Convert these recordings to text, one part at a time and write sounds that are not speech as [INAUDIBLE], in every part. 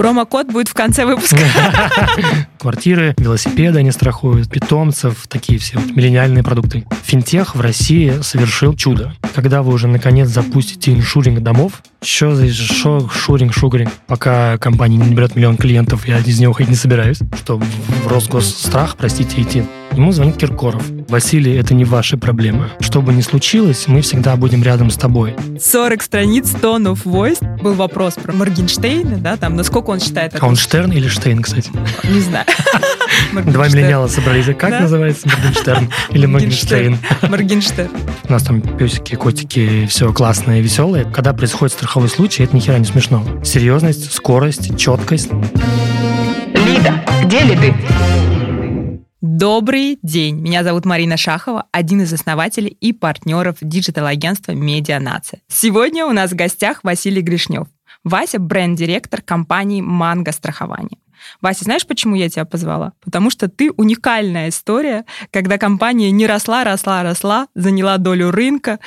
Промокод будет в конце выпуска. [LAUGHS] Квартиры, велосипеды они страхуют, питомцев, такие все вот миллениальные продукты. Финтех в России совершил чудо. Когда вы уже наконец запустите иншуринг домов, что за шо, шуринг, шугаринг, пока компания не наберет миллион клиентов, я из него ходить не собираюсь, что в Росгосстрах, простите, идти. Ему звонит Киркоров. Василий, это не ваши проблемы. Что бы ни случилось, мы всегда будем рядом с тобой. 40 страниц Tone of Voice. Был вопрос про Моргенштейна, да, там, насколько он считает... А он Штерн или Штейн, кстати? Не знаю. [LAUGHS] Два миллениала собрались. Как называется Моргенштерн или Моргенштейн? Моргенштерн. У нас там песики, котики, все классное веселое. Когда происходит страховой случай, это ни хера не смешно. Серьезность, скорость, четкость. Лида, где ли ты? Добрый день. Меня зовут Марина Шахова, один из основателей и партнеров digital-агентства «Медиа Нация». Сегодня у нас в гостях Василий Гришнев. Вася – бренд-директор компании «Манго страхование». Вася, знаешь, почему я тебя позвала? Потому что ты уникальная история, когда компания не росла, росла, росла, заняла долю рынка,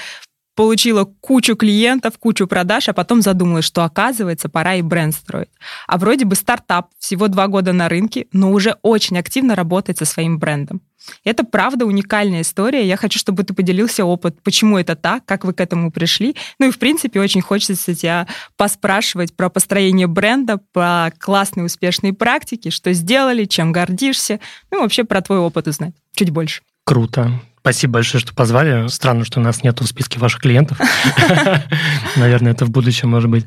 получила кучу клиентов, кучу продаж, а потом задумалась, что оказывается, пора и бренд строить. А вроде бы стартап, всего два года на рынке, но уже очень активно работает со своим брендом. Это правда уникальная история. Я хочу, чтобы ты поделился опыт, почему это так, как вы к этому пришли. Ну и, в принципе, очень хочется тебя поспрашивать про построение бренда, про классные успешные практики, что сделали, чем гордишься, ну и вообще про твой опыт узнать чуть больше. Круто. Спасибо большое, что позвали. Странно, что у нас нет в списке ваших клиентов. [LAUGHS] Наверное, это в будущем может быть.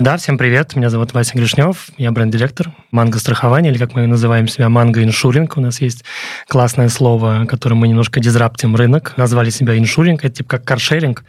Да, всем привет. Меня зовут Вася Гришнев. Я бренд-директор Манго страхования, или как мы называем себя, Манго иншуринг. У нас есть классное слово, которым мы немножко дизраптим рынок. Назвали себя иншуринг. Это типа как каршеринг,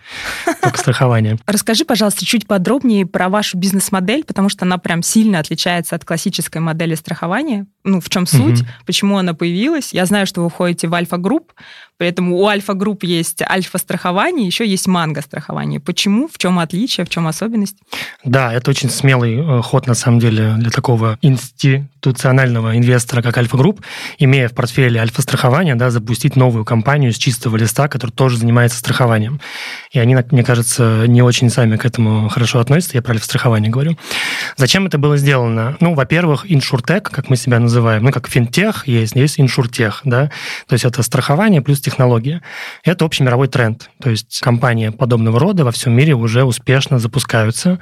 только страхование. [LAUGHS] Расскажи, пожалуйста, чуть подробнее про вашу бизнес-модель, потому что она прям сильно отличается от классической модели страхования. Ну, в чем суть, почему она появилась. Я знаю, что вы входите в Альфа-групп, при этом у Альфа-групп есть альфа-страхование, еще есть манго-страхование. Почему? В чем отличие, в чем особенность? Да, это очень смелый э, ход, на самом деле, для такого институционального инвестора, как Альфа-групп, имея в портфеле альфа-страхование, да, запустить новую компанию с чистого листа, которая тоже занимается страхованием. И они, мне кажется, не очень сами к этому хорошо относятся, я про альфа-страхование говорю. Зачем это было сделано? Ну, во-первых, иншуртек, как мы себя называем, ну, как финтех есть, есть иншуртех, да, то есть это страхование плюс технология. Это общий мировой тренд. То есть компании подобного рода во всем мире уже успешно запускаются.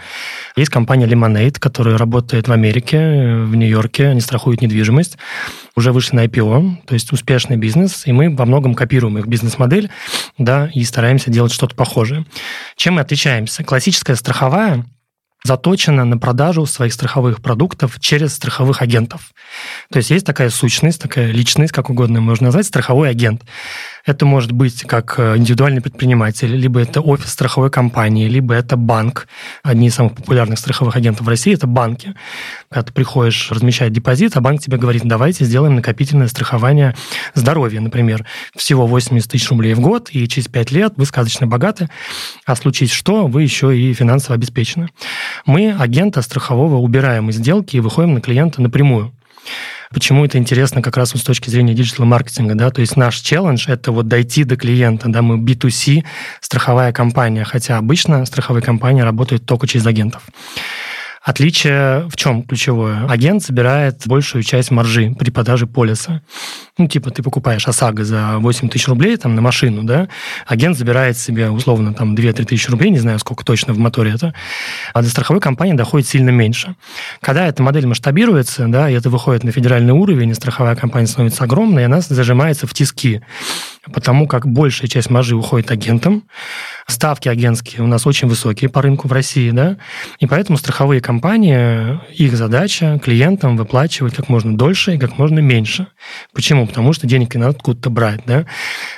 Есть компания Lemonade, которая работает в Америке, в Нью-Йорке, они страхуют недвижимость. Уже вышли на IPO, то есть успешный бизнес, и мы во многом копируем их бизнес-модель, да, и стараемся делать что-то похожее. Чем мы отличаемся? Классическая страховая заточена на продажу своих страховых продуктов через страховых агентов. То есть есть такая сущность, такая личность, как угодно можно назвать, страховой агент. Это может быть как э, индивидуальный предприниматель, либо это офис страховой компании, либо это банк. Одни из самых популярных страховых агентов в России – это банки. Когда ты приходишь размещать депозит, а банк тебе говорит, давайте сделаем накопительное страхование здоровья, например. Всего 80 тысяч рублей в год, и через 5 лет вы сказочно богаты, а случись что, вы еще и финансово обеспечены. Мы агента страхового убираем из сделки и выходим на клиента напрямую. Почему это интересно как раз вот с точки зрения диджитал-маркетинга, да, то есть наш челлендж – это вот дойти до клиента, да, мы B2C страховая компания, хотя обычно страховые компании работают только через агентов. Отличие в чем ключевое? Агент собирает большую часть маржи при продаже полиса. Ну, типа, ты покупаешь ОСАГО за 8 тысяч рублей там, на машину, да, агент забирает себе, условно, там, 2-3 тысячи рублей, не знаю, сколько точно в моторе это, а до страховой компании доходит сильно меньше. Когда эта модель масштабируется, да, и это выходит на федеральный уровень, и страховая компания становится огромной, и она зажимается в тиски потому как большая часть маржи уходит агентам, ставки агентские у нас очень высокие по рынку в России, да, и поэтому страховые компании, их задача клиентам выплачивать как можно дольше и как можно меньше. Почему? Потому что денег надо откуда-то брать, да.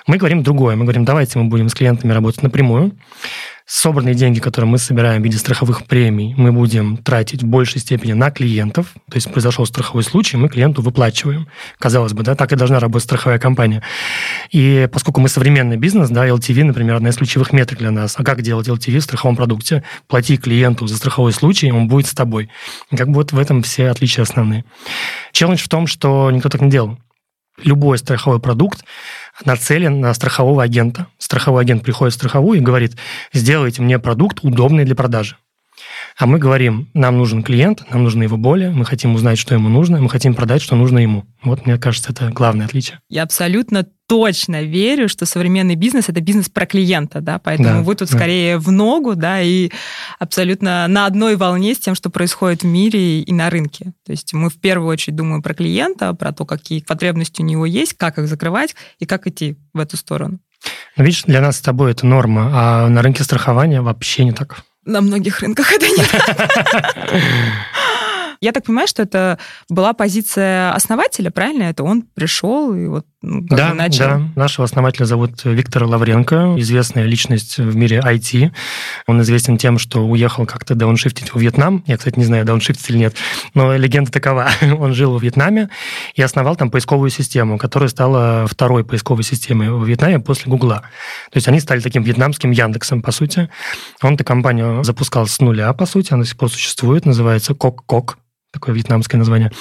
Мы говорим другое, мы говорим, давайте мы будем с клиентами работать напрямую, собранные деньги, которые мы собираем в виде страховых премий, мы будем тратить в большей степени на клиентов. То есть произошел страховой случай, мы клиенту выплачиваем. Казалось бы, да, так и должна работать страховая компания. И поскольку мы современный бизнес, да, LTV, например, одна из ключевых метрик для нас. А как делать LTV в страховом продукте? Плати клиенту за страховой случай, он будет с тобой. И как бы вот в этом все отличия основные. Челлендж в том, что никто так не делал. Любой страховой продукт нацелен на страхового агента. Страховой агент приходит в страховую и говорит, сделайте мне продукт удобный для продажи. А мы говорим, нам нужен клиент, нам нужны его боли, мы хотим узнать, что ему нужно, мы хотим продать, что нужно ему. Вот, мне кажется, это главное отличие. Я абсолютно точно верю, что современный бизнес это бизнес про клиента, да, поэтому да, вы тут да. скорее в ногу, да, и абсолютно на одной волне с тем, что происходит в мире и на рынке. То есть мы в первую очередь думаем про клиента, про то, какие потребности у него есть, как их закрывать и как идти в эту сторону. Но видишь, для нас с тобой это норма, а на рынке страхования вообще не так. На многих рынках это не так. [LAUGHS] Я так понимаю, что это была позиция основателя, правильно? Это он пришел и вот ну, да, начал. Да, нашего основателя зовут Виктор Лавренко, известная личность в мире IT. Он известен тем, что уехал как-то дауншифтить в Вьетнам. Я, кстати, не знаю, дауншифтить или нет, но легенда такова. [LAUGHS] Он жил во Вьетнаме и основал там поисковую систему, которая стала второй поисковой системой в Вьетнаме после Гугла. То есть они стали таким вьетнамским Яндексом, по сути. Он эту компанию запускал с нуля, по сути, она до сих пор существует, называется Кок-Кок такое вьетнамское название.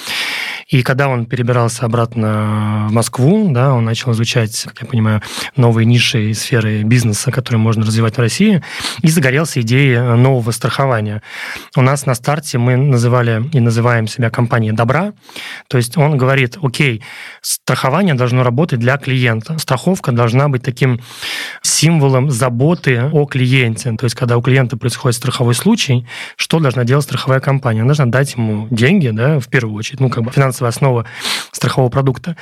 И когда он перебирался обратно в Москву, да, он начал изучать, как я понимаю, новые ниши и сферы бизнеса, которые можно развивать в России, и загорелся идеей нового страхования. У нас на старте мы называли и называем себя компанией добра, то есть он говорит, окей, страхование должно работать для клиента, страховка должна быть таким символом заботы о клиенте, то есть когда у клиента происходит страховой случай, что должна делать страховая компания? Она должна дать ему деньги, да, в первую очередь, ну, как бы финансовые финансовая основа страхового продукта.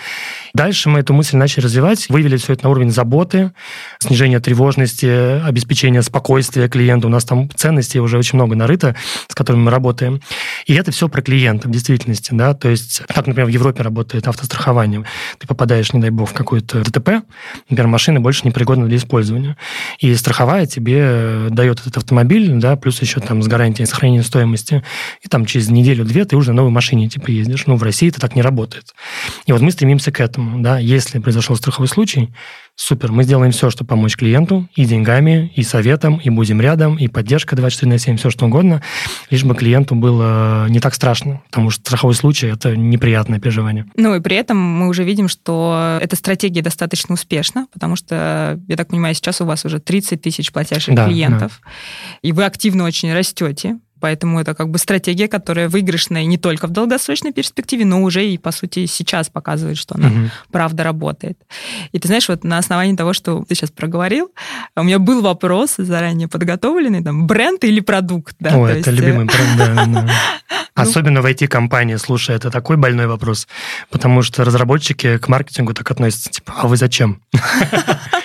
Дальше мы эту мысль начали развивать, вывели все это на уровень заботы, снижения тревожности, обеспечения спокойствия клиента. У нас там ценностей уже очень много нарыто, с которыми мы работаем. И это все про клиента в действительности. Да? То есть, как, например, в Европе работает автострахование. Ты попадаешь, не дай бог, в какое-то ДТП, например, машина больше не пригодна для использования. И страховая тебе дает этот автомобиль, да, плюс еще там с гарантией сохранения стоимости. И там через неделю-две ты уже на новой машине типа ездишь. Ну, в России это так не работает. И вот мы стремимся к этому. Да? Если произошел страховой случай, супер, мы сделаем все, чтобы помочь клиенту и деньгами, и советом, и будем рядом, и поддержка 24 на 7, все что угодно, лишь бы клиенту было не так страшно, потому что страховой случай – это неприятное переживание. Ну и при этом мы уже видим, что эта стратегия достаточно успешна, потому что, я так понимаю, сейчас у вас уже 30 тысяч платящих да, клиентов, да. и вы активно очень растете. Поэтому это как бы стратегия, которая выигрышная не только в долгосрочной перспективе, но уже и, по сути, сейчас показывает, что она угу. правда работает. И ты знаешь, вот на основании того, что ты сейчас проговорил, у меня был вопрос заранее подготовленный, там, бренд или продукт, да? О, это есть... любимый бренд. [LAUGHS] Ну. Особенно в IT-компании, слушай, это такой больной вопрос, потому что разработчики к маркетингу так относятся, типа, а вы зачем? [LAUGHS]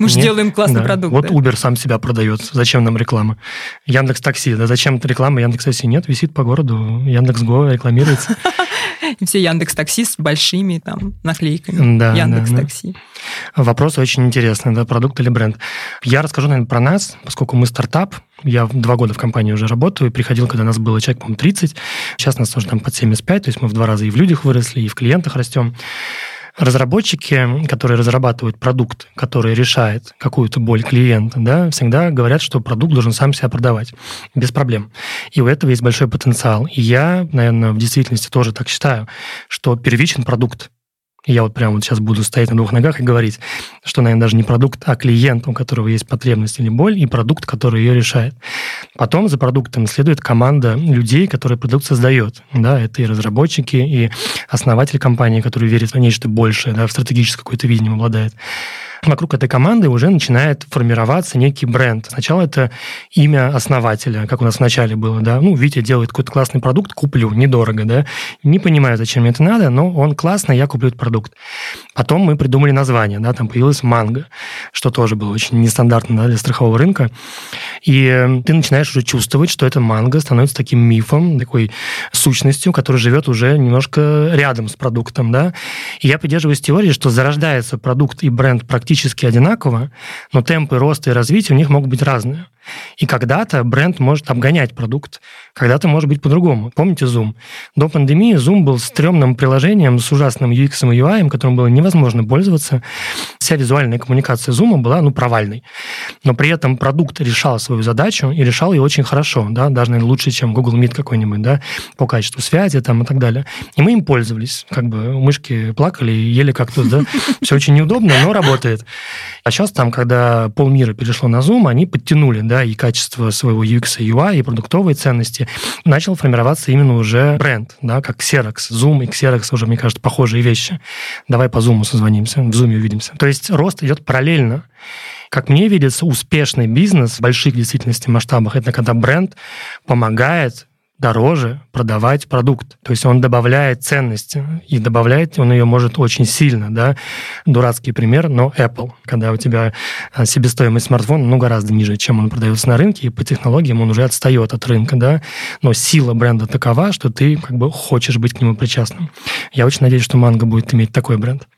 Мы же делаем классный да. продукт. Вот да? Uber сам себя продает. Зачем нам реклама? Яндекс Такси. Да зачем реклама Яндекс Такси? Нет, висит по городу. Яндекс Го рекламируется. [LAUGHS] И все Яндекс Такси с большими там наклейками. Да, Яндекс Такси. Вопрос очень интересный, да, продукт или бренд. Я расскажу, наверное, про нас, поскольку мы стартап, я два года в компании уже работаю, приходил, когда нас было человек, по-моему, 30, сейчас нас уже там под 75, то есть мы в два раза и в людях выросли, и в клиентах растем. Разработчики, которые разрабатывают продукт, который решает какую-то боль клиента, да, всегда говорят, что продукт должен сам себя продавать без проблем. И у этого есть большой потенциал. И я, наверное, в действительности тоже так считаю, что первичен продукт я вот прямо вот сейчас буду стоять на двух ногах и говорить, что, наверное, даже не продукт, а клиент, у которого есть потребность или боль, и продукт, который ее решает. Потом за продуктом следует команда людей, которые продукт создает. Да, это и разработчики, и основатель компании, который верит в нечто большее, да, в стратегическое какое-то видение обладает вокруг этой команды уже начинает формироваться некий бренд. Сначала это имя основателя, как у нас вначале было, да, ну, Витя делает какой-то классный продукт, куплю, недорого, да, не понимаю, зачем мне это надо, но он классный, я куплю этот продукт. Потом мы придумали название, да, там появилась манго, что тоже было очень нестандартно да, для страхового рынка. И э, ты начинаешь уже чувствовать, что это манго становится таким мифом, такой сущностью, которая живет уже немножко рядом с продуктом, да. И я придерживаюсь теории, что зарождается продукт и бренд практически практически одинаково, но темпы роста и развития у них могут быть разные. И когда-то бренд может обгонять продукт, когда-то может быть по-другому. Помните Zoom? До пандемии Zoom был стрёмным приложением с ужасным UX и UI, которым было невозможно пользоваться. Вся визуальная коммуникация Zoom была ну, провальной. Но при этом продукт решал свою задачу и решал ее очень хорошо, да, даже, наверное, лучше, чем Google Meet какой-нибудь, да, по качеству связи там и так далее. И мы им пользовались. Как бы мышки плакали и ели кактус, да. [LAUGHS] Все очень неудобно, но работает. А сейчас там, когда полмира перешло на Zoom, они подтянули, да, и качество своего UX и UI, и продуктовые ценности, начал формироваться именно уже бренд, да, как Xerox. Zoom и Xerox уже, мне кажется, похожие вещи. Давай по Zoom созвонимся, в Zoom увидимся. То есть рост идет параллельно. Как мне видится, успешный бизнес в больших действительности масштабах – это когда бренд помогает дороже продавать продукт. То есть он добавляет ценности, и добавляет он ее может очень сильно, да. Дурацкий пример, но Apple, когда у тебя а, себестоимость смартфона, ну, гораздо ниже, чем он продается на рынке, и по технологиям он уже отстает от рынка, да, но сила бренда такова, что ты как бы хочешь быть к нему причастным. Я очень надеюсь, что Манго будет иметь такой бренд.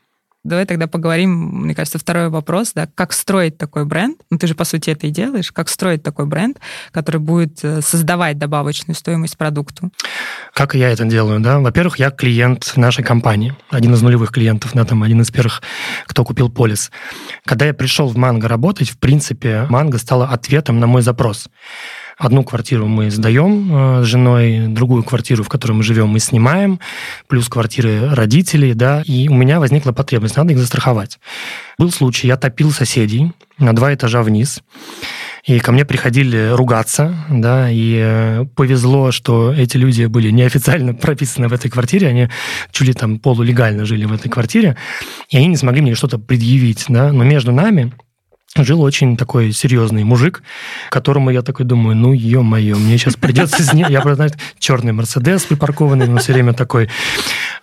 Давай тогда поговорим, мне кажется, второй вопрос, да, как строить такой бренд, ну ты же по сути это и делаешь, как строить такой бренд, который будет э, создавать добавочную стоимость продукту? Как я это делаю, да? Во-первых, я клиент нашей компании, один из нулевых клиентов, да, там один из первых, кто купил полис. Когда я пришел в Манго работать, в принципе, Манго стала ответом на мой запрос. Одну квартиру мы сдаем э, с женой, другую квартиру, в которой мы живем, мы снимаем, плюс квартиры родителей, да, и у меня возникла потребность, надо их застраховать. Был случай, я топил соседей на два этажа вниз, и ко мне приходили ругаться, да, и э, повезло, что эти люди были неофициально [LAUGHS] прописаны в этой квартире, они чуть ли там полулегально жили в этой квартире, и они не смогли мне что-то предъявить, да, но между нами жил очень такой серьезный мужик, которому я такой думаю, ну, ё-моё, мне сейчас придется. Я, знаете, черный Мерседес припаркованный, но все время такой.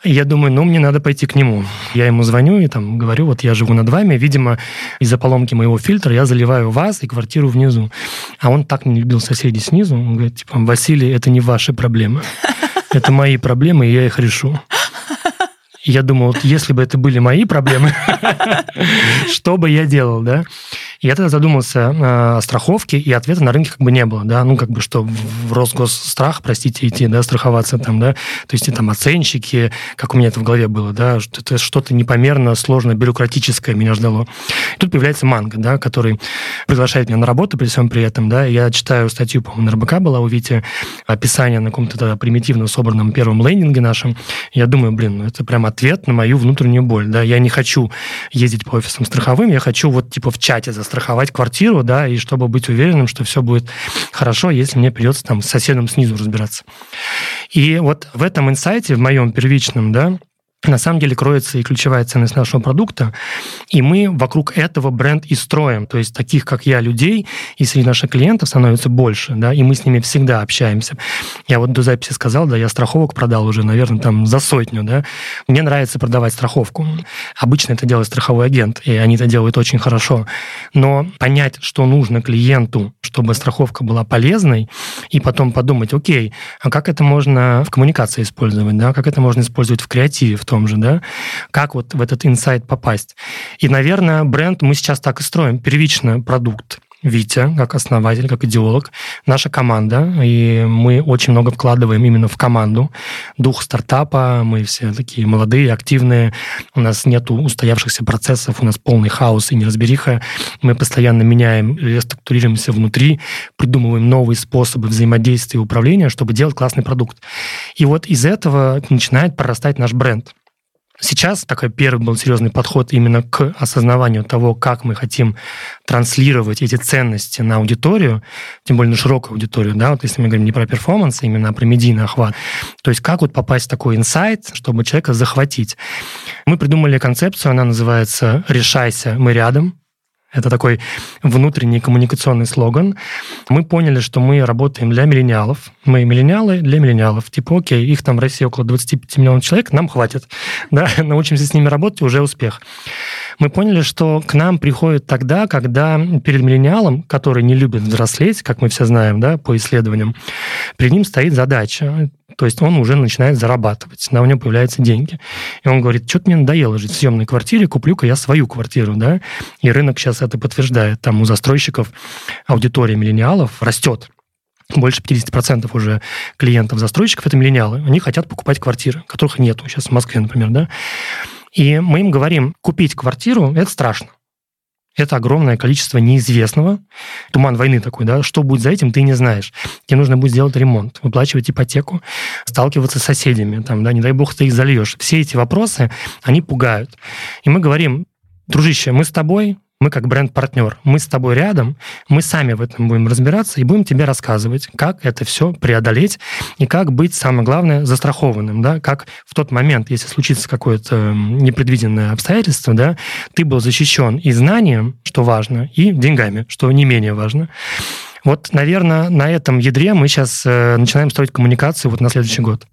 Я думаю, ну, мне надо пойти к нему. Я ему звоню и там говорю, вот я живу над вами, видимо, из-за поломки моего фильтра я заливаю вас и квартиру внизу. А он так не любил соседей снизу. Он говорит, типа, Василий, это не ваши проблемы. Это мои проблемы, и я их решу. Я думал, вот если бы это были мои проблемы, [LAUGHS] что бы я делал, да? Я тогда задумался э, о страховке, и ответа на рынке как бы не было, да, ну, как бы, что в Росгосстрах, простите, идти, да, страховаться там, да, то есть и там оценщики, как у меня это в голове было, да, что это что-то непомерно сложное, бюрократическое меня ждало. И тут появляется Манго, да, который приглашает меня на работу при всем при этом, да, я читаю статью, по-моему, на РБК была у описание на каком-то примитивно собранном первом лендинге нашем, я думаю, блин, ну, это прям ответ на мою внутреннюю боль, да, я не хочу ездить по офисам страховым, я хочу вот типа в чате за страховать квартиру, да, и чтобы быть уверенным, что все будет хорошо, если мне придется там с соседом снизу разбираться. И вот в этом инсайте, в моем первичном, да, на самом деле кроется и ключевая ценность нашего продукта, и мы вокруг этого бренд и строим. То есть таких, как я, людей, и среди наших клиентов становится больше, да, и мы с ними всегда общаемся. Я вот до записи сказал, да, я страховок продал уже, наверное, там за сотню, да. Мне нравится продавать страховку. Обычно это делает страховой агент, и они это делают очень хорошо. Но понять, что нужно клиенту, чтобы страховка была полезной, и потом подумать, окей, а как это можно в коммуникации использовать, да, как это можно использовать в креативе, в том же, да, как вот в этот инсайт попасть. И, наверное, бренд мы сейчас так и строим. Первично продукт, Витя, как основатель, как идеолог, наша команда, и мы очень много вкладываем именно в команду. Дух стартапа, мы все такие молодые, активные, у нас нет устоявшихся процессов, у нас полный хаос и неразбериха. Мы постоянно меняем, реструктурируемся внутри, придумываем новые способы взаимодействия и управления, чтобы делать классный продукт. И вот из этого начинает прорастать наш бренд. Сейчас такой первый был серьезный подход именно к осознаванию того, как мы хотим транслировать эти ценности на аудиторию, тем более на широкую аудиторию, да, вот если мы говорим не про перформанс, а именно про медийный охват. То есть как вот попасть в такой инсайт, чтобы человека захватить. Мы придумали концепцию, она называется «Решайся, мы рядом». Это такой внутренний коммуникационный слоган. Мы поняли, что мы работаем для миллениалов. Мы миллениалы для миллениалов. Типа, окей, их там в России около 25 миллионов человек, нам хватит. [LAUGHS] Да? Научимся с ними работать, уже успех. Мы поняли, что к нам приходят тогда, когда перед миллениалом, который не любит взрослеть, как мы все знаем, да, по исследованиям, перед ним стоит задача то есть он уже начинает зарабатывать, да, у него появляются деньги. И он говорит, что-то мне надоело жить в съемной квартире, куплю-ка я свою квартиру, да. И рынок сейчас это подтверждает. Там у застройщиков аудитория миллениалов растет больше 50% уже клиентов застройщиков это миллениалы. Они хотят покупать квартиры, которых нету сейчас в Москве, например, да. И мы им говорим, купить квартиру – это страшно это огромное количество неизвестного. Туман войны такой, да, что будет за этим, ты не знаешь. Тебе нужно будет сделать ремонт, выплачивать ипотеку, сталкиваться с соседями, там, да, не дай бог ты их зальешь. Все эти вопросы, они пугают. И мы говорим, дружище, мы с тобой, Мы как бренд-партнер, мы с тобой рядом, мы сами в этом будем разбираться и будем тебе рассказывать, как это все преодолеть и как быть, самое главное, застрахованным, да, как в тот момент, если случится какое-то непредвиденное обстоятельство, да, ты был защищен и знанием, что важно, и деньгами, что не менее важно. Вот, наверное, на этом ядре мы сейчас э, начинаем строить коммуникацию вот на следующий год.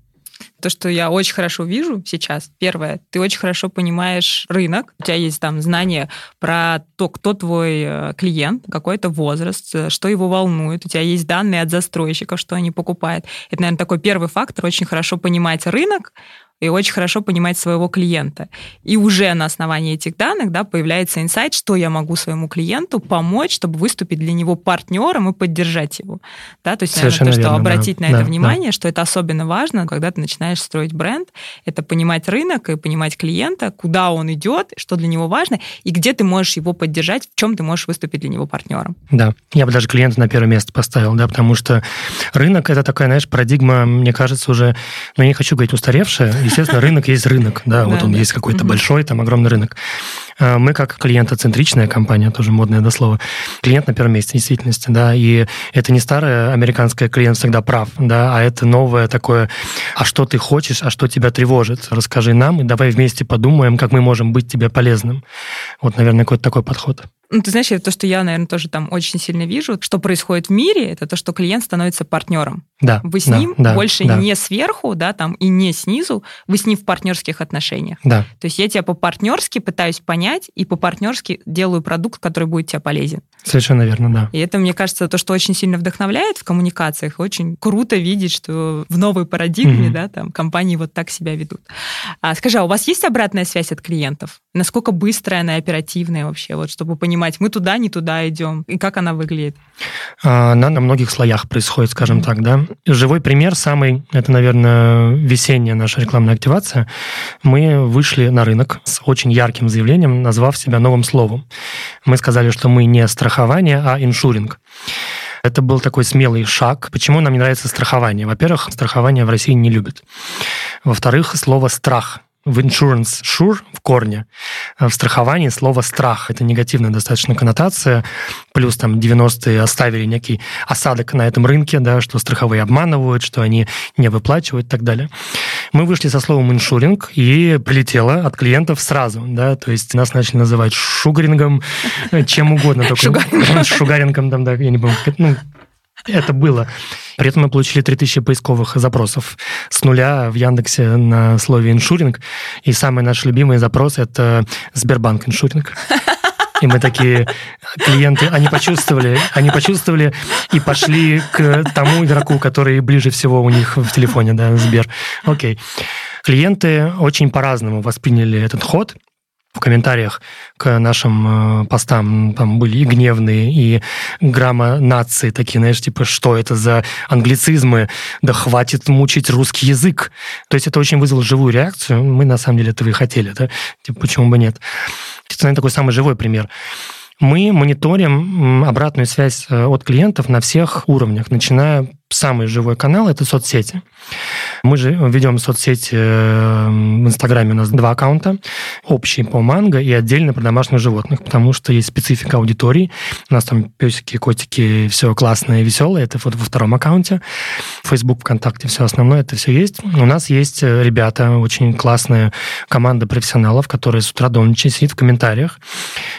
То, что я очень хорошо вижу сейчас, первое, ты очень хорошо понимаешь рынок, у тебя есть там знания про то, кто твой э, клиент, какой это возраст, э, что его волнует, у тебя есть данные от застройщиков, что они покупают. Это, наверное, такой первый фактор, очень хорошо понимать рынок, и очень хорошо понимать своего клиента. И уже на основании этих данных да, появляется инсайт, что я могу своему клиенту помочь, чтобы выступить для него партнером и поддержать его. Да, то есть, Совершенно наверное, то, что верно, обратить да. на это да, внимание, да. что это особенно важно, когда ты начинаешь строить бренд, это понимать рынок и понимать клиента, куда он идет, что для него важно, и где ты можешь его поддержать, в чем ты можешь выступить для него партнером. Да, я бы даже клиента на первое место поставил, да, потому что рынок это такая, знаешь, парадигма, мне кажется, уже, ну, я не хочу говорить устаревшая, естественно, рынок есть рынок, да, вот он есть какой-то большой, там огромный рынок. А, мы как клиентоцентричная компания, тоже модное до слова, клиент на первом месте, в действительности, да, и это не старая американская клиент всегда прав, да, а это новое такое, а что ты хочешь, а что тебя тревожит, расскажи нам, и давай вместе подумаем, как мы можем быть тебе полезным. Вот, наверное, какой-то такой подход. Ну, ты знаешь, то, что я, наверное, тоже там очень сильно вижу, что происходит в мире, это то, что клиент становится партнером. Да. Вы с да, ним да, больше да. не сверху, да, там, и не снизу, вы с ним в партнерских отношениях. Да. То есть я тебя по-партнерски пытаюсь понять и по-партнерски делаю продукт, который будет тебе полезен. Совершенно верно, да. И это, мне кажется, то, что очень сильно вдохновляет в коммуникациях. Очень круто видеть, что в новой парадигме, mm-hmm. да, там, компании вот так себя ведут. А, скажи, а у вас есть обратная связь от клиентов? Насколько быстрая она, оперативная вообще, вот, чтобы понимать, мы туда, не туда идем, и как она выглядит? Она на многих слоях происходит, скажем mm-hmm. так, да. Живой пример самый, это, наверное, весенняя наша рекламная активация. Мы вышли на рынок с очень ярким заявлением, назвав себя новым словом. Мы сказали, что мы не страхование, а иншуринг. Это был такой смелый шаг. Почему нам не нравится страхование? Во-первых, страхование в России не любят. Во-вторых, слово «страх» в insurance sure в корне, в страховании слово страх. Это негативная достаточно коннотация. Плюс там 90-е оставили некий осадок на этом рынке, да, что страховые обманывают, что они не выплачивают и так далее. Мы вышли со словом иншуринг и прилетело от клиентов сразу, да, то есть нас начали называть шугарингом, чем угодно. Только, [LAUGHS] [LAUGHS] шугарингом, там, да, я не помню, ну, [LAUGHS] это было. При этом мы получили 3000 поисковых запросов с нуля в Яндексе на слове «иншуринг». И самый наш любимый запрос – это Сбербанк иншуринг. И мы такие клиенты, они почувствовали, они почувствовали и пошли к тому игроку, который ближе всего у них в телефоне, да, Сбер. Окей. Клиенты очень по-разному восприняли этот ход в комментариях к нашим э, постам там были и гневные, и грамма нации такие, знаешь, типа, что это за англицизмы, да хватит мучить русский язык. То есть это очень вызвало живую реакцию. Мы, на самом деле, этого и хотели, да? Типа, почему бы нет? Это, наверное, такой самый живой пример. Мы мониторим обратную связь э, от клиентов на всех уровнях, начиная самый живой канал – это соцсети. Мы же ведем соцсети э, в Инстаграме, у нас два аккаунта, общий по манго и отдельно про домашних животных, потому что есть специфика аудитории. У нас там песики, котики, все классное, веселое, это вот во втором аккаунте. Facebook, ВКонтакте, все основное, это все есть. У нас есть э, ребята, очень классная команда профессионалов, которые с утра до ночи сидит в комментариях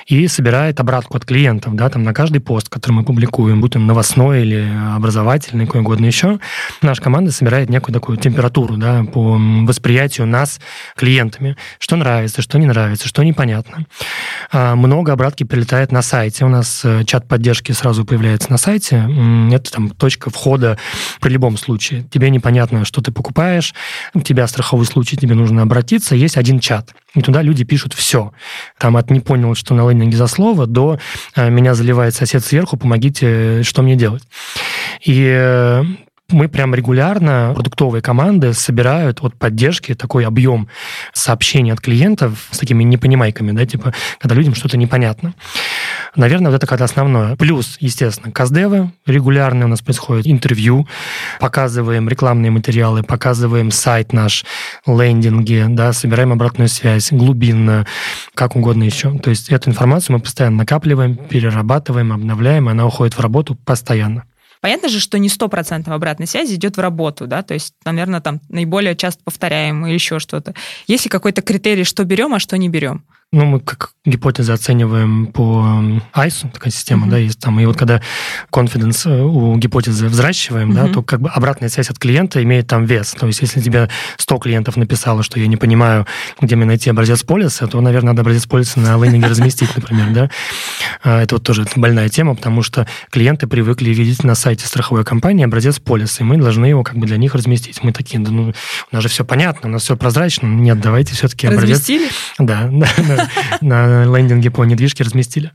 и собирает обратку от клиентов, да, там на каждый пост, который мы публикуем, будь он новостной или образовательный, какой угодно еще, наша команда собирает некую такую температуру да, по восприятию нас клиентами. Что нравится, что не нравится, что непонятно. А, много обратки прилетает на сайте. У нас э, чат поддержки сразу появляется на сайте. Это там точка входа при любом случае. Тебе непонятно, что ты покупаешь, у тебя страховой случай, тебе нужно обратиться. Есть один чат. И туда люди пишут все. Там от «не понял, что на лендинге за слово» до э, «меня заливает сосед сверху, помогите, что мне делать». И э, мы прям регулярно, продуктовые команды собирают от поддержки такой объем сообщений от клиентов с такими непонимайками, да, типа, когда людям что-то непонятно. Наверное, вот это как основное. Плюс, естественно, каздевы регулярные у нас происходят, интервью, показываем рекламные материалы, показываем сайт наш, лендинги, да, собираем обратную связь, глубинно, как угодно еще. То есть эту информацию мы постоянно накапливаем, перерабатываем, обновляем, она уходит в работу постоянно. Понятно же, что не стопроцентная обратной связи идет в работу, да, то есть, наверное, там наиболее часто повторяем или еще что-то. Есть ли какой-то критерий, что берем, а что не берем? Ну, мы как гипотезы оцениваем по ICE, такая система, uh-huh. да, есть там. И вот когда confidence э, у гипотезы взращиваем, uh-huh. да, то как бы обратная связь от клиента имеет там вес. То есть если тебе 100 клиентов написало, что я не понимаю, где мне найти образец полиса, то, наверное, надо образец полиса на лендинге разместить, например, да. А, это вот тоже больная тема, потому что клиенты привыкли видеть на сайте страховой компании образец полиса, и мы должны его как бы для них разместить. Мы такие, да ну, у нас же все понятно, у нас все прозрачно. Нет, давайте все-таки образец... Разместили? Да, [LAUGHS] да, на лендинге по недвижке разместили.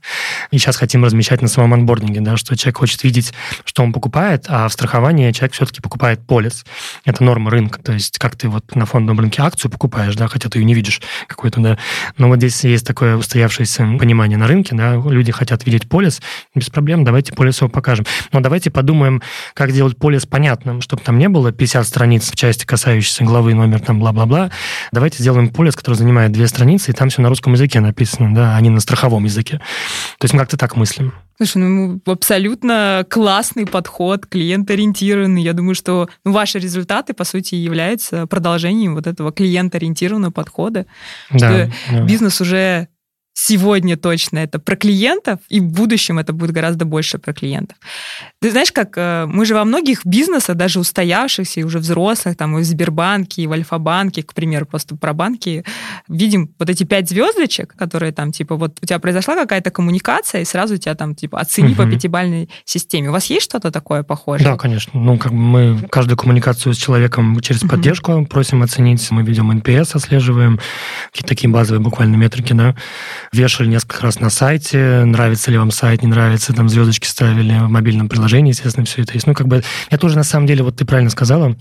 И сейчас хотим размещать на самом анбординге, да, что человек хочет видеть, что он покупает, а в страховании человек все-таки покупает полис. Это норма рынка. То есть как ты вот на фондовом рынке акцию покупаешь, да, хотя ты ее не видишь какой-то, да. Но вот здесь есть такое устоявшееся понимание на рынке, да, люди хотят видеть полис, без проблем, давайте полис его покажем. Но давайте подумаем, как сделать полис понятным, чтобы там не было 50 страниц в части, касающейся главы, номер, там, бла-бла-бла. Давайте сделаем полис, который занимает две страницы, и там все на русском языке написано, да, а не на страховом языке. То есть мы как-то так мыслим. Слушай, ну абсолютно классный подход, клиент-ориентированный. Я думаю, что ну, ваши результаты, по сути, являются продолжением вот этого клиент-ориентированного подхода. Да, что да. бизнес уже сегодня точно это про клиентов, и в будущем это будет гораздо больше про клиентов. Ты знаешь, как э, мы же во многих бизнесах, даже устоявшихся и уже взрослых, там и в Сбербанке, и в Альфа-банке, к примеру, просто про банки, видим вот эти пять звездочек, которые там, типа, вот у тебя произошла какая-то коммуникация, и сразу у тебя там, типа, оцени угу. по пятибальной системе. У вас есть что-то такое похожее? Да, конечно. Ну, как бы мы каждую коммуникацию с человеком через угу. поддержку просим оценить. Мы ведем NPS, отслеживаем какие-то такие базовые буквально метрики, да вешали несколько раз на сайте, нравится ли вам сайт, не нравится, там звездочки ставили в мобильном приложении, естественно, все это есть. Ну, как бы, я тоже, на самом деле, вот ты правильно сказала,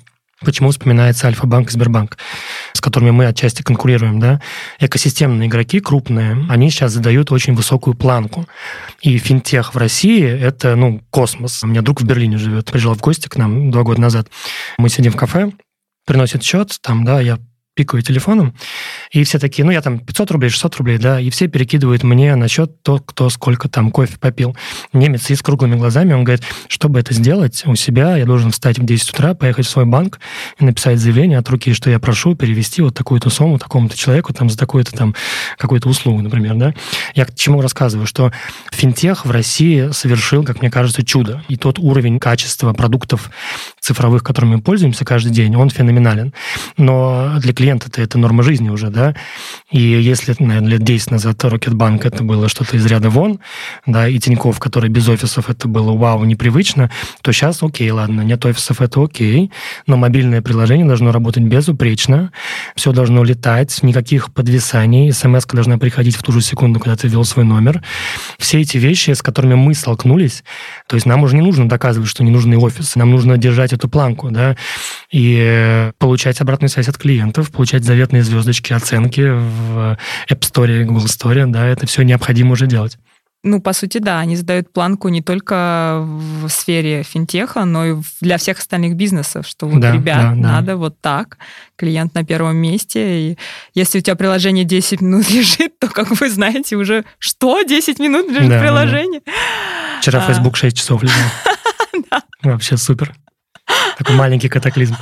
Почему вспоминается Альфа-банк и Сбербанк, с которыми мы отчасти конкурируем, да? Экосистемные игроки крупные, они сейчас задают очень высокую планку. И финтех в России – это, ну, космос. У меня друг в Берлине живет, приезжал в гости к нам два года назад. Мы сидим в кафе, приносит счет, там, да, я пикаю телефоном, и все такие, ну, я там 500 рублей, 600 рублей, да, и все перекидывают мне на счет то, кто сколько там кофе попил. Немец и с круглыми глазами, он говорит, чтобы это сделать у себя, я должен встать в 10 утра, поехать в свой банк и написать заявление от руки, что я прошу перевести вот такую-то сумму такому-то человеку там за такую-то там какую-то услугу, например, да. Я к чему рассказываю, что финтех в России совершил, как мне кажется, чудо. И тот уровень качества продуктов цифровых, которыми мы пользуемся каждый день, он феноменален. Но для клиента-то это норма жизни уже, да. И если, наверное, лет 10 назад Рокетбанк это было что-то из ряда вон, да, и Тиньков, который без офисов, это было вау, непривычно, то сейчас окей, ладно, нет офисов, это окей, но мобильное приложение должно работать безупречно, все должно летать, никаких подвисаний, смс должна приходить в ту же секунду, когда ты ввел свой номер. Все эти вещи, с которыми мы столкнулись, то есть нам уже не нужно доказывать, что не нужны офисы, нам нужно держать эту планку, да, и получать обратную связь от клиентов, получать заветные звездочки, оценки в App Store, Google Store, да, это все необходимо уже делать. Ну, по сути, да, они задают планку не только в сфере финтеха, но и для всех остальных бизнесов, что вот, да, ребят, да, надо да. вот так, клиент на первом месте, и если у тебя приложение 10 минут [LAUGHS] лежит, то, как вы знаете, уже что, 10 минут лежит да, приложение? Да. Вчера а... Facebook 6 часов лежал. [LAUGHS] Вообще супер. Такой маленький катаклизм.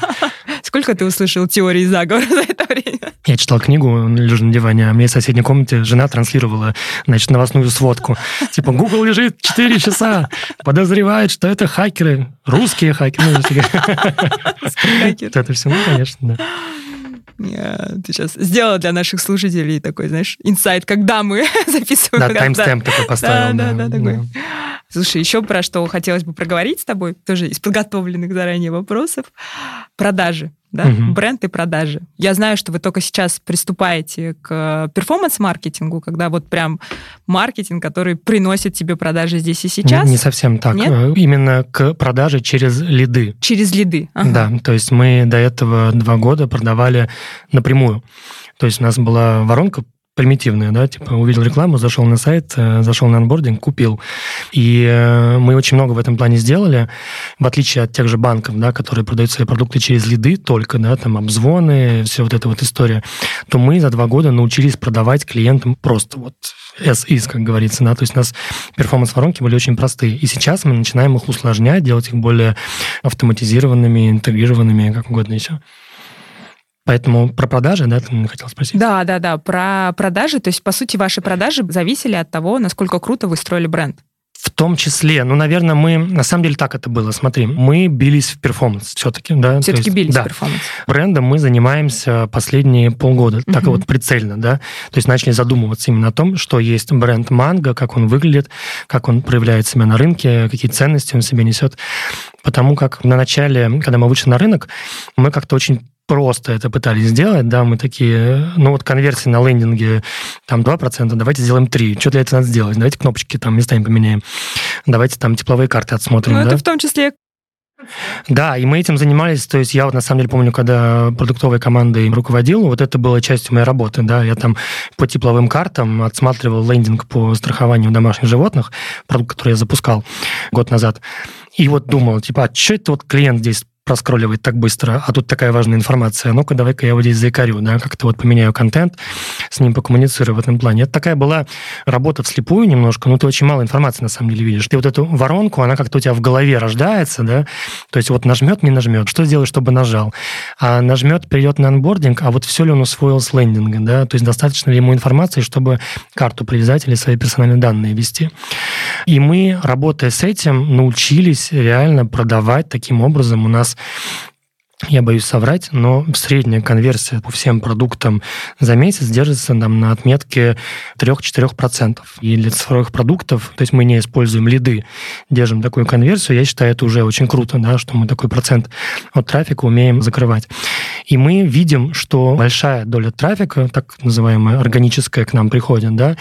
Сколько ты услышал теории заговора [LAUGHS] за это время? Я читал книгу, лежу на диване, а мне в соседней комнате жена транслировала, значит, новостную сводку. Типа, Google лежит 4 часа, подозревает, что это хакеры, русские хакеры. [LAUGHS] Это все, ну, конечно, да. Ты сейчас сделала для наших слушателей такой, знаешь, инсайт, когда мы [LAUGHS] записываем. Да, таймстемп такой поставил. Да, да, да, такой. Слушай, еще про что хотелось бы проговорить с тобой, тоже из подготовленных заранее вопросов. Продажи да, угу. бренд и продажи. Я знаю, что вы только сейчас приступаете к перформанс-маркетингу, когда вот прям маркетинг, который приносит тебе продажи здесь и сейчас. Не, не совсем так. Нет? Э, именно к продаже через лиды. Через лиды. Ага. Да, то есть мы до этого два года продавали напрямую. То есть у нас была воронка примитивная, да, типа увидел рекламу, зашел на сайт, э, зашел на анбординг, купил. И э, мы очень много в этом плане сделали, в отличие от тех же банков, да, которые продают свои продукты через лиды только, да, там обзвоны, все вот эта вот история, то мы за два года научились продавать клиентам просто вот as is, как говорится, да, то есть у нас performance-воронки были очень простые. И сейчас мы начинаем их усложнять, делать их более автоматизированными, интегрированными, как угодно еще. Поэтому про продажи, да, ты хотел спросить? Да, да, да, про продажи. То есть, по сути, ваши продажи зависели от того, насколько круто вы строили бренд. В том числе, ну, наверное, мы, на самом деле так это было, смотри, мы бились в performance все-таки, да. Все-таки бились да. в performance. Брендом мы занимаемся последние полгода, uh-huh. так вот прицельно, да. То есть начали задумываться именно о том, что есть бренд Манго, как он выглядит, как он проявляет себя на рынке, какие ценности он себе несет. Потому как на начале, когда мы вышли на рынок, мы как-то очень просто это пытались сделать, да, мы такие, ну вот конверсии на лендинге там 2%, давайте сделаем 3. Что для этого надо сделать? Давайте кнопочки там местами поменяем. Давайте там тепловые карты отсмотрим. Ну, да? это в том числе да, и мы этим занимались, то есть я вот на самом деле помню, когда продуктовой командой руководил, вот это было частью моей работы, да, я там по тепловым картам отсматривал лендинг по страхованию домашних животных, продукт, который я запускал год назад, и вот думал, типа, а что это вот клиент здесь проскролливать так быстро, а тут такая важная информация, ну-ка, давай-ка я вот здесь заикарю, да, как-то вот поменяю контент, с ним покоммуницирую в этом плане. Это такая была работа вслепую немножко, но ты очень мало информации на самом деле видишь. Ты вот эту воронку, она как-то у тебя в голове рождается, да, то есть вот нажмет, не нажмет, что сделать, чтобы нажал, а нажмет, перейдет на анбординг, а вот все ли он усвоил с лендинга, да, то есть достаточно ли ему информации, чтобы карту привязать или свои персональные данные вести. И мы, работая с этим, научились реально продавать таким образом. У нас я боюсь соврать, но средняя конверсия по всем продуктам за месяц держится нам на отметке 3-4%. И для цифровых продуктов, то есть мы не используем лиды, держим такую конверсию, я считаю, это уже очень круто, да, что мы такой процент от трафика умеем закрывать. И мы видим, что большая доля трафика, так называемая органическая, к нам приходит, да,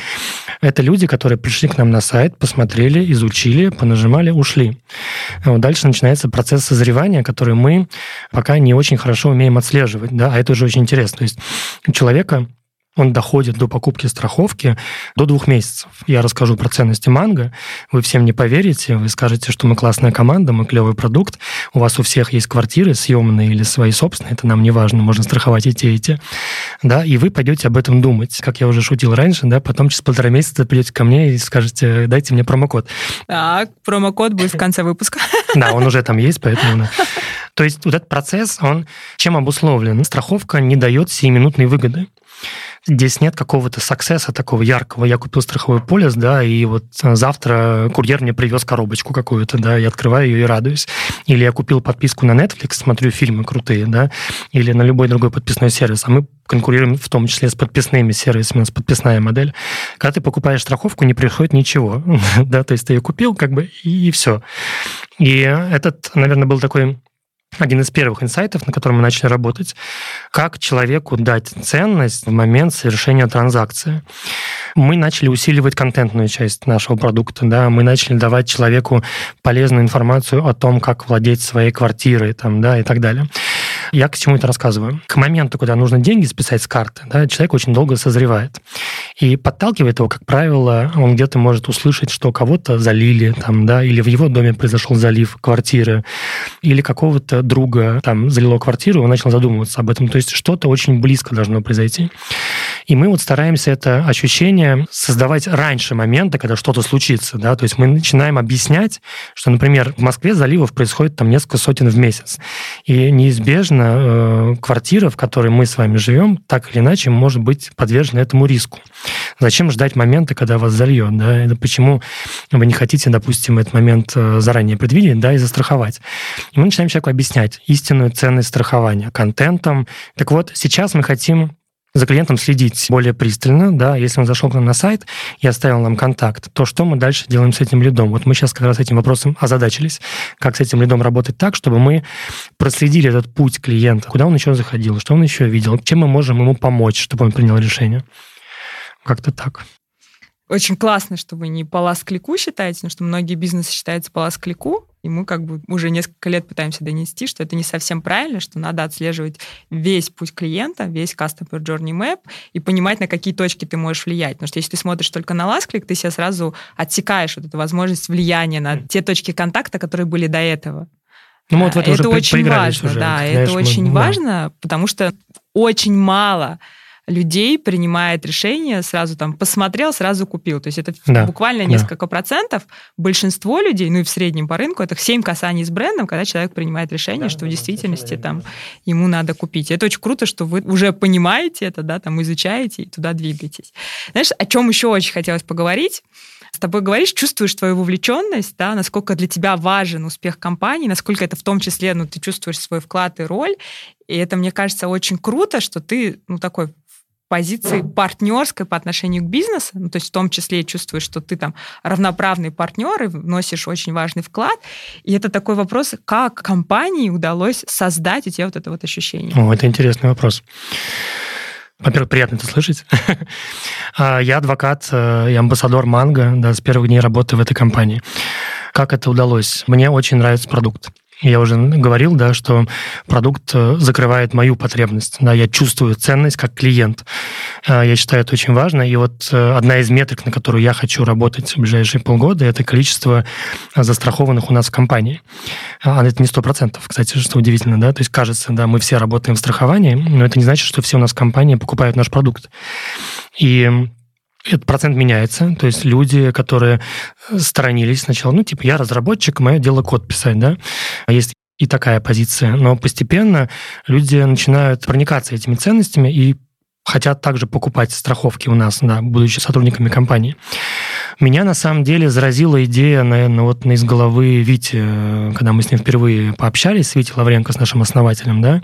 это люди, которые пришли к нам на сайт, посмотрели, изучили, понажимали, ушли. Вот дальше начинается процесс созревания, который мы пока пока не очень хорошо умеем отслеживать, да, а это уже очень интересно. То есть у человека он доходит до покупки страховки до двух месяцев. Я расскажу про ценности манго. Вы всем не поверите, вы скажете, что мы классная команда, мы клевый продукт, у вас у всех есть квартиры съемные или свои собственные, это нам не важно, можно страховать и те, и те. Да, и вы пойдете об этом думать. Как я уже шутил раньше, да, потом через полтора месяца придете ко мне и скажете, дайте мне промокод. Так, промокод будет в конце выпуска. [LAUGHS] Да, он уже там есть, поэтому... То есть вот этот процесс, он чем обусловлен? Страховка не дает сиюминутной выгоды. Здесь нет какого-то саксесса такого яркого. Я купил страховой полис, да, и вот завтра курьер мне привез коробочку какую-то, да, я открываю ее и радуюсь. Или я купил подписку на Netflix, смотрю фильмы крутые, да, или на любой другой подписной сервис, а мы конкурируем в том числе с подписными сервисами, нас подписная модель. Когда ты покупаешь страховку, не приходит ничего, [LAUGHS] да, то есть ты ее купил, как бы, и все. И этот, наверное, был такой один из первых инсайтов, на котором мы начали работать, как человеку дать ценность в момент совершения транзакции. Мы начали усиливать контентную часть нашего продукта, да, мы начали давать человеку полезную информацию о том, как владеть своей квартирой, там, да, и так далее. Я к чему это рассказываю? К моменту, когда нужно деньги списать с карты, да, человек очень долго созревает. И подталкивает его, как правило, он где-то может услышать, что кого-то залили, там, да, или в его доме произошел залив квартиры, или какого-то друга там залило квартиру, он начал задумываться об этом. То есть что-то очень близко должно произойти. И мы вот стараемся это ощущение создавать раньше момента, когда что-то случится, да, то есть мы начинаем объяснять, что, например, в Москве заливов происходит там несколько сотен в месяц. И неизбежно э, квартира, в которой мы с вами живем, так или иначе может быть подвержена этому риску. Зачем ждать момента, когда вас зальет? Да? Это почему вы не хотите, допустим, этот момент э, заранее предвидеть да, и застраховать? И мы начинаем человеку объяснять истинную ценность страхования контентом. Так вот, сейчас мы хотим за клиентом следить более пристально, да, если он зашел к нам на сайт и оставил нам контакт, то что мы дальше делаем с этим лидом? Вот мы сейчас как раз этим вопросом озадачились, как с этим лидом работать так, чтобы мы проследили этот путь клиента, куда он еще заходил, что он еще видел, чем мы можем ему помочь, чтобы он принял решение. Как-то так. Очень классно, что вы не по лаз-клику считаете, потому что многие бизнесы считаются по лаз-клику, И мы как бы уже несколько лет пытаемся донести, что это не совсем правильно, что надо отслеживать весь путь клиента, весь Customer Journey Map и понимать, на какие точки ты можешь влиять. Потому что если ты смотришь только на ласклик, ты себе сразу отсекаешь вот эту возможность влияния на те точки контакта, которые были до этого. Ну, мы вот в это, это уже очень важно, уже, да, знаешь, это мы- очень да. важно, потому что очень мало людей принимает решение сразу там посмотрел, сразу купил. То есть это Да, буквально да. несколько процентов. Большинство людей, ну и в среднем по рынку, это 7 касаний с брендом, когда человек принимает решение, что в действительности там ему надо купить. Это очень круто, что вы уже понимаете это, да, там изучаете и туда двигаетесь. Знаешь, о чем еще очень хотелось поговорить? С тобой говоришь, чувствуешь твою вовлеченность, да, насколько для тебя важен успех компании, насколько это в том числе, ну, ты чувствуешь свой вклад и роль. И это, мне кажется, очень круто, что ты, ну, такой позиции партнерской по отношению к бизнесу, ну, то есть в том числе чувствуешь, что ты там равноправный партнер и вносишь очень важный вклад. И это такой вопрос, как компании удалось создать у тебя вот это вот ощущение? О, это интересный вопрос. Во-первых, приятно это слышать. [LAUGHS] А, Я адвокат э, и амбассадор Манго, да, с первых дней работы в этой компании. Как это удалось? Мне очень нравится продукт. Я уже говорил, да, что продукт э, закрывает мою потребность. Да, я чувствую ценность как клиент. Э, Я считаю это очень важно. И вот э, одна из метрик, на которую я хочу работать в ближайшие полгода, это количество застрахованных у нас в компании. А это не сто процентов, кстати, что удивительно, да. То есть кажется, да, мы все работаем в страховании, но это не значит, что все у нас в компании покупают наш продукт. И этот процент меняется, то есть люди, которые сторонились сначала, ну, типа, я разработчик, мое дело код писать, да, А есть и такая позиция, но постепенно люди начинают проникаться этими ценностями и хотят также покупать страховки у нас, да, будучи сотрудниками компании. Меня на самом деле заразила идея, наверное, вот из головы Вити, э, когда мы с ним впервые пообщались, с Витей Лавренко, с нашим основателем, да.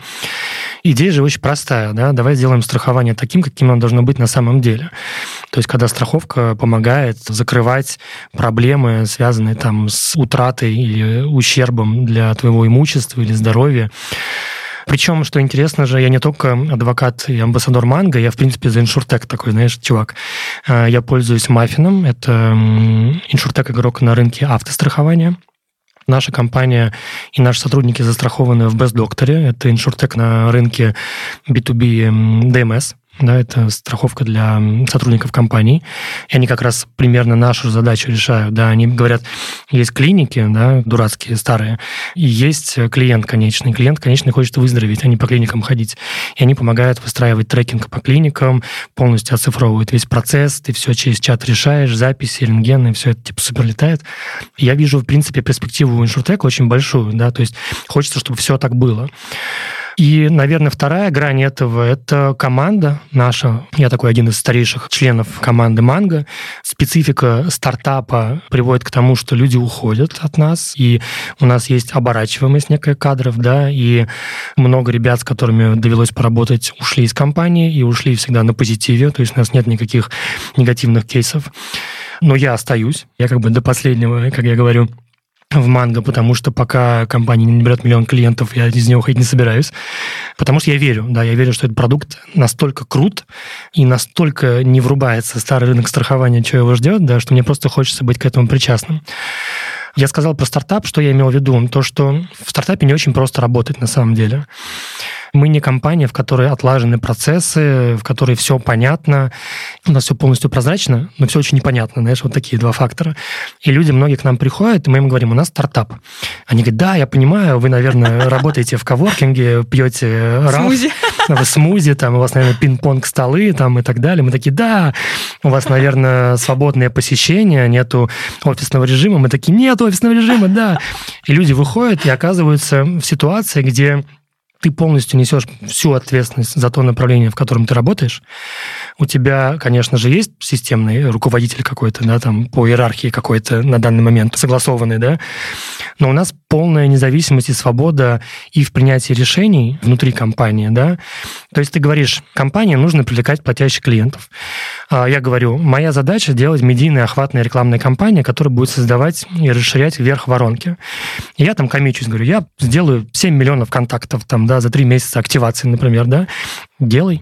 Идея же очень простая, да, давай сделаем страхование таким, каким оно должно быть на самом деле. То есть, когда страховка помогает закрывать проблемы, связанные там с утратой или ущербом для твоего имущества или здоровья, причем, что интересно же, я не только адвокат и амбассадор Манго, я, в принципе, за иншуртек такой, знаешь, чувак. Э, Я пользуюсь Маффином, это иншуртек-игрок на рынке автострахования. Наша компания и наши сотрудники застрахованы в Best Doctor. Это иншуртек на рынке B2B м, DMS. Да, это страховка для сотрудников компаний. И они как раз примерно нашу задачу решают. Да, они говорят, есть клиники, да, дурацкие, старые, и есть клиент конечный. Клиент конечный хочет выздороветь, а не по клиникам ходить. И они помогают выстраивать трекинг по клиникам, полностью оцифровывают весь процесс, ты все через чат решаешь, записи, рентгены, все это типа супер летает. Я вижу, в принципе, перспективу иншуртека очень большую, да, то есть хочется, чтобы все так было. И, наверное, вторая грань этого – это команда наша. Я такой один из старейших членов команды «Манго». Специфика стартапа приводит к тому, что люди уходят от нас, и у нас есть оборачиваемость некая кадров, да, и много ребят, с которыми довелось поработать, ушли из компании и ушли всегда на позитиве, то есть у нас нет никаких негативных кейсов. Но я остаюсь, я как бы до последнего, как я говорю, в Манго, потому что пока компания не берет миллион клиентов, я из него ходить не собираюсь. Потому что я верю, да, я верю, что этот продукт настолько крут и настолько не врубается старый рынок страхования, что его ждет, да, что мне просто хочется быть к этому причастным. Я сказал про стартап, что я имел в виду. То, что в стартапе не очень просто работать на самом деле. Мы не компания, в которой отлажены процессы, в которой все понятно. У нас все полностью прозрачно, но все очень непонятно. Знаешь, вот такие два фактора. И люди многие к нам приходят, и мы им говорим, у нас стартап. Они говорят, да, я понимаю, вы, наверное, [LAUGHS] работаете в коворкинге, пьете раф, [LAUGHS] в смузи, там у вас, наверное, пинг-понг столы там и так далее. Мы такие, да, у вас, наверное, свободное посещение, нету офисного режима. Мы такие, нет офисного режима, да. И люди выходят и оказываются в ситуации, где ты полностью несешь всю ответственность за то направление, в котором ты работаешь. У тебя, конечно же, есть системный руководитель какой-то, да, там по иерархии какой-то на данный момент согласованный, да, но у нас полная независимость и свобода и в принятии решений внутри компании, да. То есть ты говоришь, компании нужно привлекать платящих клиентов. А Я говорю, моя задача делать медийные охватные рекламные кампании, которые будут создавать и расширять вверх воронки. И я там комичусь, говорю, я сделаю 7 миллионов контактов там, да, за 3 месяца активации, например, да, делай.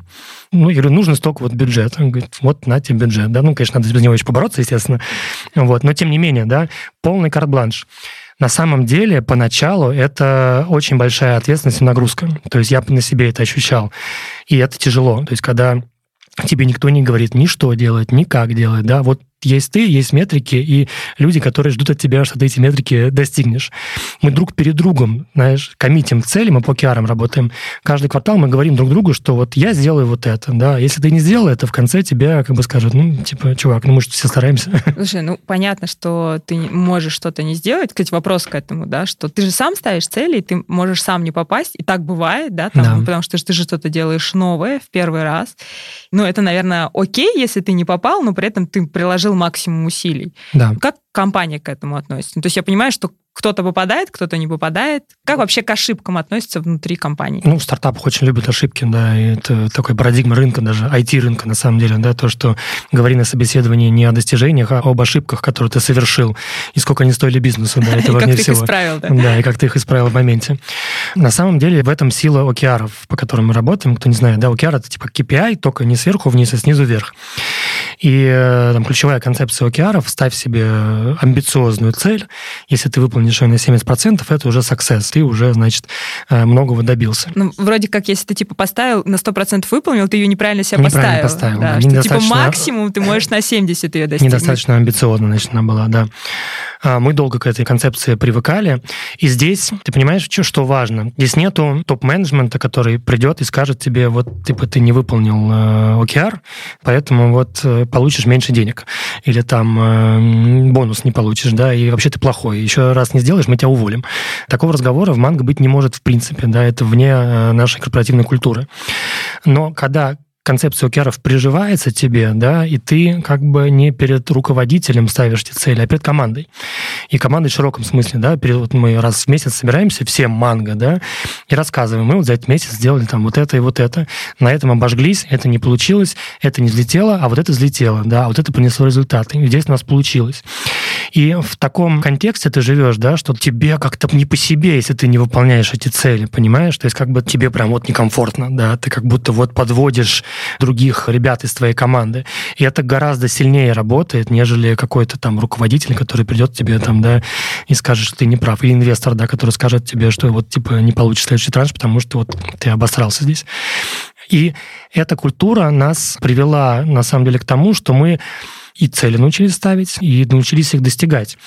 Ну, я говорю, нужно столько вот бюджет. Он говорит, вот, на тебе бюджет. Да, ну, конечно, надо без него еще побороться, естественно. Вот, но тем не менее, да, полный карт-бланш. На самом деле, поначалу это очень большая ответственность и нагрузка. То есть я на себе это ощущал. И это тяжело. То есть когда тебе никто не говорит ни что делать, ни как делать, да, вот есть ты, есть метрики, и люди, которые ждут от тебя, что ты эти метрики достигнешь. Мы друг перед другом, знаешь, коммитим цели, мы по OKR работаем. Каждый квартал мы говорим друг другу, что вот я сделаю вот это, да. Если ты не сделал это, в конце тебя как бы скажут, ну, типа, чувак, ну мы же все стараемся. [LAUGHS] Слушай, ну, понятно, что ты можешь что-то не сделать. Кстати, вопрос к этому, да, что ты же сам ставишь цели, и ты можешь сам не попасть, и так бывает, да, там, да. потому что ты же что-то делаешь новое в первый раз. Ну, это, наверное, окей, если ты не попал, но при этом ты приложил приложил максимум усилий. Да. Как компания к этому относится? Ну, то есть я понимаю, что кто-то попадает, кто-то не попадает. Как вообще к ошибкам относятся внутри компании? Ну, в стартапах очень любят ошибки, да, и это такой парадигма рынка, даже IT-рынка, на самом деле, да, то, что говори на собеседовании не о достижениях, а об ошибках, которые ты совершил, и сколько они стоили бизнесу, да, это [LAUGHS] важнее всего. как ты их исправил, да? Да, и как ты их исправил в моменте. На самом деле в этом сила OKR, по которым мы работаем, кто не знает, да, OKR это типа KPI, только не сверху вниз, а снизу вверх. И э, там ключевая концепция OKR – ставь себе амбициозную цель. Если ты выполнишь ее на 70%, это уже success. Ты уже, значит, э, многого добился. Ну, вроде как, если ты, типа, поставил, на 100% выполнил, ты ее неправильно себе неправильно поставил. поставил. Да, да. Что, типа, максимум ты можешь на 70 ее достигнуть. Недостаточно амбициозно, значит, она была, да. А, мы долго к этой концепции привыкали. И здесь, ты понимаешь, что, что важно? Здесь нету топ-менеджмента, который придет и скажет тебе, вот, типа, ты не выполнил э, OKR, поэтому вот э, получишь меньше денег. Или там э, бонус не получишь, да, и вообще ты плохой. Еще раз не сделаешь, мы тебя уволим. Такого разговора в Манго быть не может в принципе, да, это вне э, нашей корпоративной культуры. Но когда концепция океров приживается тебе, да, и ты как бы не перед руководителем ставишь эти цели, а перед командой. И командой в широком смысле, да, перед, вот мы раз в месяц собираемся, все манго, да, и рассказываем, мы вот за этот месяц сделали там вот это и вот это, на этом обожглись, это не получилось, это не взлетело, а вот это взлетело, да, а вот это принесло результаты, и здесь у нас получилось. И в таком контексте ты живешь, да, что тебе как-то не по себе, если ты не выполняешь эти цели, понимаешь? То есть как бы тебе прям вот некомфортно, да, ты как будто вот подводишь других ребят из твоей команды. И это гораздо сильнее работает, нежели какой-то там руководитель, который придет тебе там, да, и скажет, что ты не прав. Или инвестор, да, который скажет тебе, что вот типа не получишь следующий транш, потому что вот ты обосрался здесь. И эта культура нас привела, на самом деле, к тому, что мы и цели научились ставить, и научились их достигать.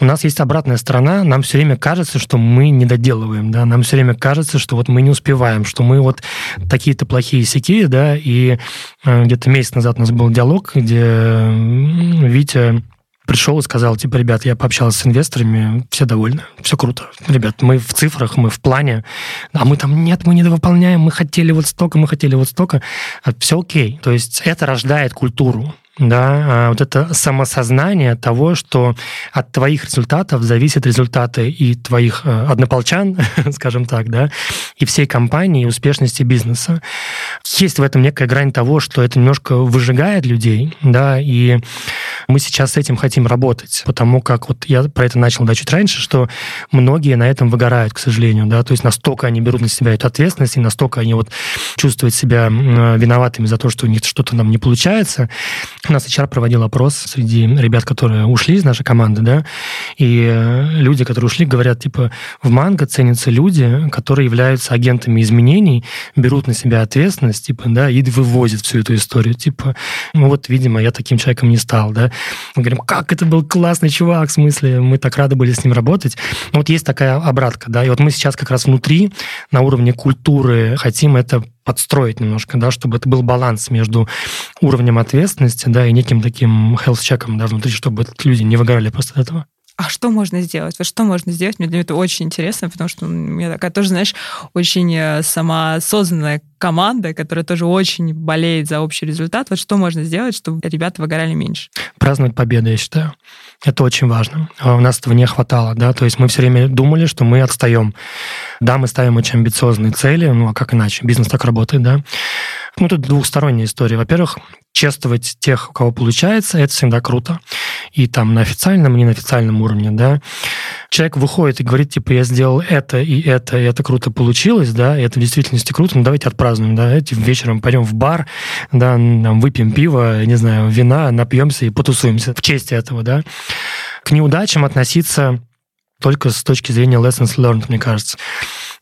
У нас есть обратная сторона, нам все время кажется, что мы не доделываем, да, нам все время кажется, что вот мы не успеваем, что мы вот такие-то плохие сяки, да, и э, где-то месяц назад у нас был диалог, где Витя пришел и сказал, типа, ребят, я пообщался с инвесторами, все довольны, все круто. Ребят, мы в цифрах, мы в плане, а мы там, нет, мы не выполняем, мы хотели вот столько, мы хотели вот столько. А все окей. То есть это рождает культуру да, а вот это самосознание того, что от твоих результатов зависят результаты и твоих э, однополчан, [LAUGHS] скажем так, да, и всей компании, и успешности бизнеса. Есть в этом некая грань того, что это немножко выжигает людей, да, и мы сейчас с этим хотим работать, потому как вот я про это начал да, чуть раньше, что многие на этом выгорают, к сожалению, да, то есть настолько они берут на себя эту ответственность, и настолько они вот чувствуют себя виноватыми за то, что у них что-то нам не получается, у нас HR проводил опрос среди ребят, которые ушли из нашей команды, да, и э, люди, которые ушли, говорят, типа, в Манго ценятся люди, которые являются агентами изменений, берут на себя ответственность, типа, да, и вывозят всю эту историю, типа, ну вот, видимо, я таким человеком не стал, да. Мы говорим, как это был классный чувак, в смысле, мы так рады были с ним работать. Ну, вот есть такая обратка, да, и вот мы сейчас как раз внутри, на уровне культуры, хотим это подстроить немножко, да, чтобы это был баланс между уровнем ответственности, да, и неким таким health-чеком, да, внутри, чтобы люди не выгорали просто от этого. А что можно сделать? Вот что можно сделать? Мне для меня это очень интересно, потому что у меня такая тоже, знаешь, очень э, самосозданная команда, которая тоже очень болеет за общий результат. Вот что можно сделать, чтобы ребята выгорали меньше? Праздновать победу, я считаю. Это очень важно. А у нас этого не хватало, да, то есть мы все время думали, что мы отстаем. Да, мы ставим очень амбициозные цели, ну а как иначе? Бизнес так работает, да. Ну, тут двухсторонняя история. Во-первых, чествовать тех, у кого получается, это всегда круто. И там на официальном, и на официальном уровне, да. Человек выходит и говорит, типа, я сделал это и это, и это круто получилось, да, и это в действительности круто, ну давайте отпразднуем, да, этим вечером пойдем в бар, да, там, выпьем пиво, не знаю, вина, напьемся и потусуемся в честь этого, да. К неудачам относиться только с точки зрения lessons learned, мне кажется.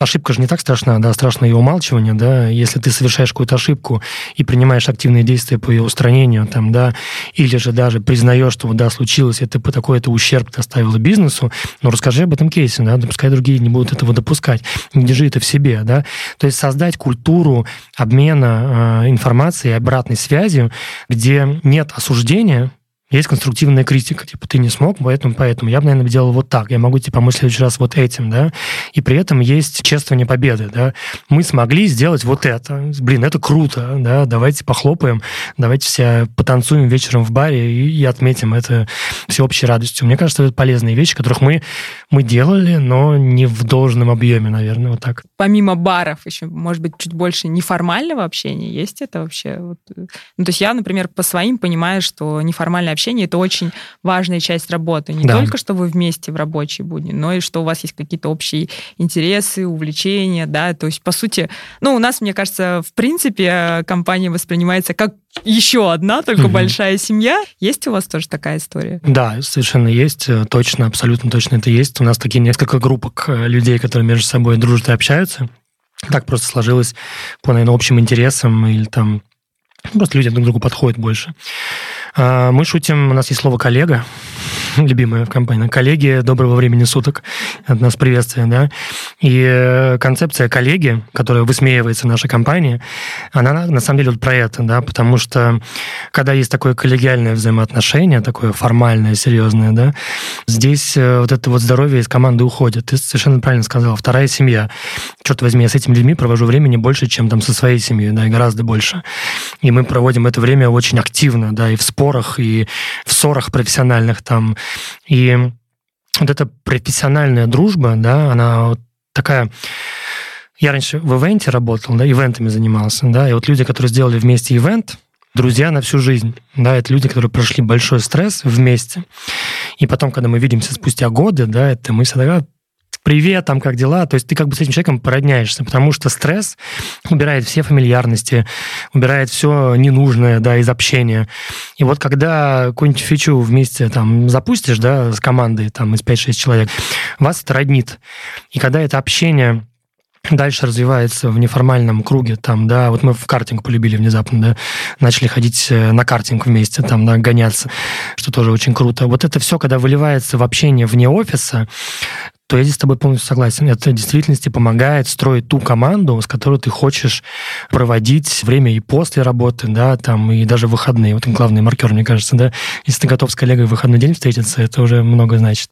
Ошибка же не так страшна, да, страшно ее умалчивание, да, если ты совершаешь какую-то ошибку и принимаешь активные действия по ее устранению, там, да, или же даже признаешь, что, да, случилось, это по такой-то ущерб доставило бизнесу, но расскажи об этом кейсе, да, пускай другие не будут этого допускать, не держи это в себе, да, то есть создать культуру обмена э, информацией, обратной связью, где нет осуждения, есть конструктивная критика, типа, ты не смог, поэтому, поэтому я бы, наверное, делал вот так, я могу тебе помочь в следующий раз вот этим, да, и при этом есть чествование победы, да, мы смогли сделать вот это, блин, это круто, да, давайте похлопаем, давайте все потанцуем вечером в баре и, и отметим это всеобщей радостью. Мне кажется, это полезные вещи, которых мы, мы делали, но не в должном объеме, наверное, вот так. Помимо баров еще, может быть, чуть больше неформального общения, есть это вообще? Вот, ну, то есть я, например, по своим понимаю, что неформальное общение это очень важная часть работы. Не да. только, что вы вместе в рабочей будни, но и что у вас есть какие-то общие интересы, увлечения, да, то есть, по сути, ну, у нас, мне кажется, в принципе, компания воспринимается как еще одна, только угу. большая семья. Есть у вас тоже такая история? Да, совершенно есть, точно, абсолютно точно это есть. У нас такие несколько группок э, людей, которые между собой дружат и общаются. Так просто сложилось по, наверное, общим интересам или там просто люди друг к другу подходят больше. А, мы шутим, у нас есть слово «коллега», [LAUGHS] любимая компании. Коллеги, доброго времени суток. От нас приветствие, да. И э, концепция коллеги, которая высмеивается в нашей компании, она на самом деле вот про это, да, потому что когда есть такое коллегиальное взаимоотношение, такое формальное, серьезное, да, здесь э, вот это вот здоровье из команды уходит. Ты совершенно правильно сказал. Вторая семья. Черт возьми, я с этими людьми провожу времени больше, чем там со своей семьей, да, и гораздо больше. И мы проводим это время очень активно, да, и в спорах, и в ссорах профессиональных там, и вот эта профессиональная дружба, да, она вот такая... Я раньше в ивенте работал, да, ивентами занимался, да, и вот люди, которые сделали вместе ивент, друзья на всю жизнь, да, это люди, которые прошли большой стресс вместе, и потом, когда мы видимся спустя годы, да, это мы всегда привет, там, как дела? То есть ты как бы с этим человеком породняешься, потому что стресс убирает все фамильярности, убирает все ненужное, да, из общения. И вот когда какую-нибудь фичу вместе там запустишь, да, с командой, там, из 5-6 человек, вас это роднит. И когда это общение дальше развивается в неформальном круге, там, да, вот мы в картинг полюбили внезапно, да, начали ходить э, на картинг вместе, там, да, гоняться, что тоже очень круто. Вот это все, когда выливается в общение вне офиса, то я здесь с тобой полностью согласен. Это в действительности помогает строить ту команду, с которой ты хочешь проводить время и после работы, да, там, и даже выходные. Вот главный маркер, мне кажется, да. Если ты готов с коллегой в выходной день встретиться, это уже много значит.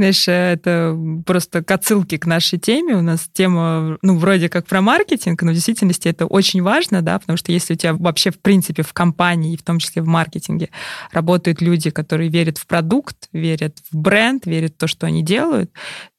Знаешь, это просто к отсылке к нашей теме. У нас тема, ну, вроде как про маркетинг, но в действительности это очень важно, да, потому что если у тебя вообще, в принципе, в компании, в том числе в маркетинге, работают люди, которые верят в продукт, верят в бренд, верят в то, что они делают,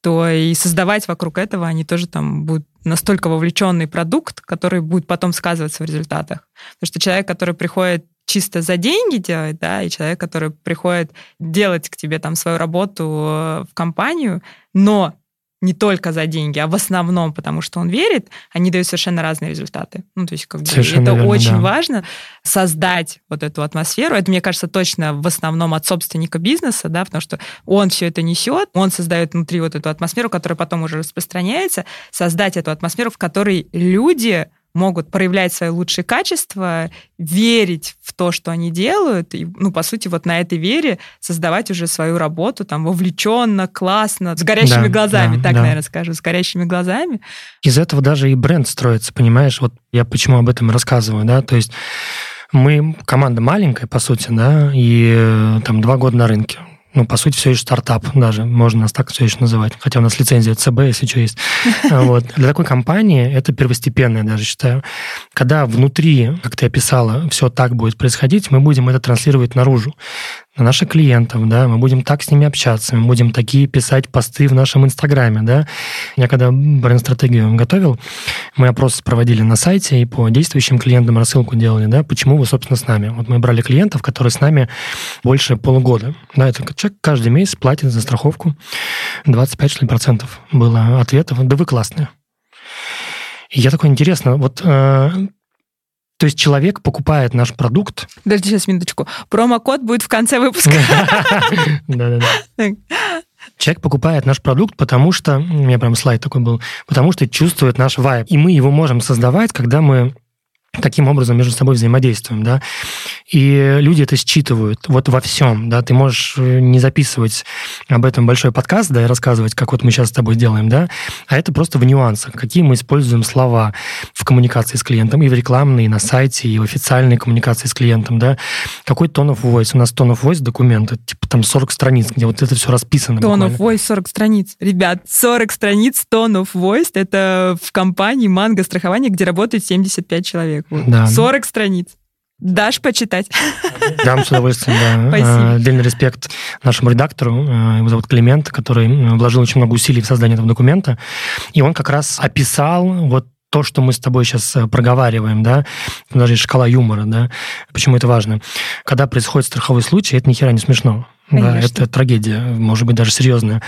то и создавать вокруг этого они тоже там будут настолько вовлеченный продукт, который будет потом сказываться в результатах. Потому что человек, который приходит чисто за деньги делать, да, и человек, который приходит делать к тебе там свою работу э, в компанию, но не только за деньги, а в основном, потому что он верит, они дают совершенно разные результаты. Ну, то есть, как бы, это верно, очень да. важно создать вот эту атмосферу. Это, мне кажется, точно в основном от собственника бизнеса, да, потому что он все это несет, он создает внутри вот эту атмосферу, которая потом уже распространяется, создать эту атмосферу, в которой люди могут проявлять свои лучшие качества, верить в то, что они делают, и, ну, по сути, вот на этой вере создавать уже свою работу там вовлеченно, классно, с горящими да, глазами, да, так, да. наверное, скажу, с горящими глазами. Из этого даже и бренд строится, понимаешь? Вот я почему об этом рассказываю, да, то есть мы команда маленькая, по сути, да, и э, там два года на рынке ну, по сути, все еще стартап даже, можно нас так все еще называть. Хотя у нас лицензия ЦБ, если что есть. [LAUGHS] Вот. Для такой компании это первостепенное, даже считаю. Когда внутри, как ты описала, все так будет происходить, мы будем это транслировать наружу на наших клиентов, да, мы будем так с ними общаться, мы будем такие писать посты в нашем Инстаграме, да. Я когда бренд-стратегию готовил, мы опрос проводили на сайте и по действующим клиентам рассылку делали, да, почему вы, собственно, с нами. Вот мы брали клиентов, которые с нами больше полугода, да, это человек каждый месяц платит за страховку 25, что ли, процентов было ответов, да вы классные. Я такой, интересно, вот э, то есть человек покупает наш продукт. Подожди сейчас минуточку. Промокод будет в конце выпуска. [LAUGHS] Да-да-да. Человек покупает наш продукт, потому что, у меня прям слайд такой был, потому что чувствует наш вайб. И мы его можем создавать, когда мы таким образом между собой взаимодействуем, да, и люди это считывают вот во всем, да, ты можешь э, не записывать об этом большой подкаст, да, и рассказывать, как вот мы сейчас с тобой делаем, да, а это просто в нюансах, какие мы используем слова в коммуникации с клиентом, и в рекламной, и на сайте, и в официальной коммуникации с клиентом, да, какой tone of voice, у нас tone of voice документ, типа там 40 страниц, где вот это все расписано. Tone of voice 40 страниц. Ребят, 40 страниц tone of voice, это в компании Манго страхование, где работает 75 человек человек. Да. 40 страниц. Дашь почитать? [LAUGHS] Дам с удовольствием, да. [LAUGHS] Спасибо. Отдельный респект нашему редактору, э, его зовут Климент, который вложил очень много усилий в создание этого документа. И он как раз описал вот то, что мы с тобой сейчас э, проговариваем, да, даже шкала юмора, да, почему это важно. Когда происходит страховой случай, это ни хера не смешно. Конечно. Да, это трагедия, может быть, даже серьезная.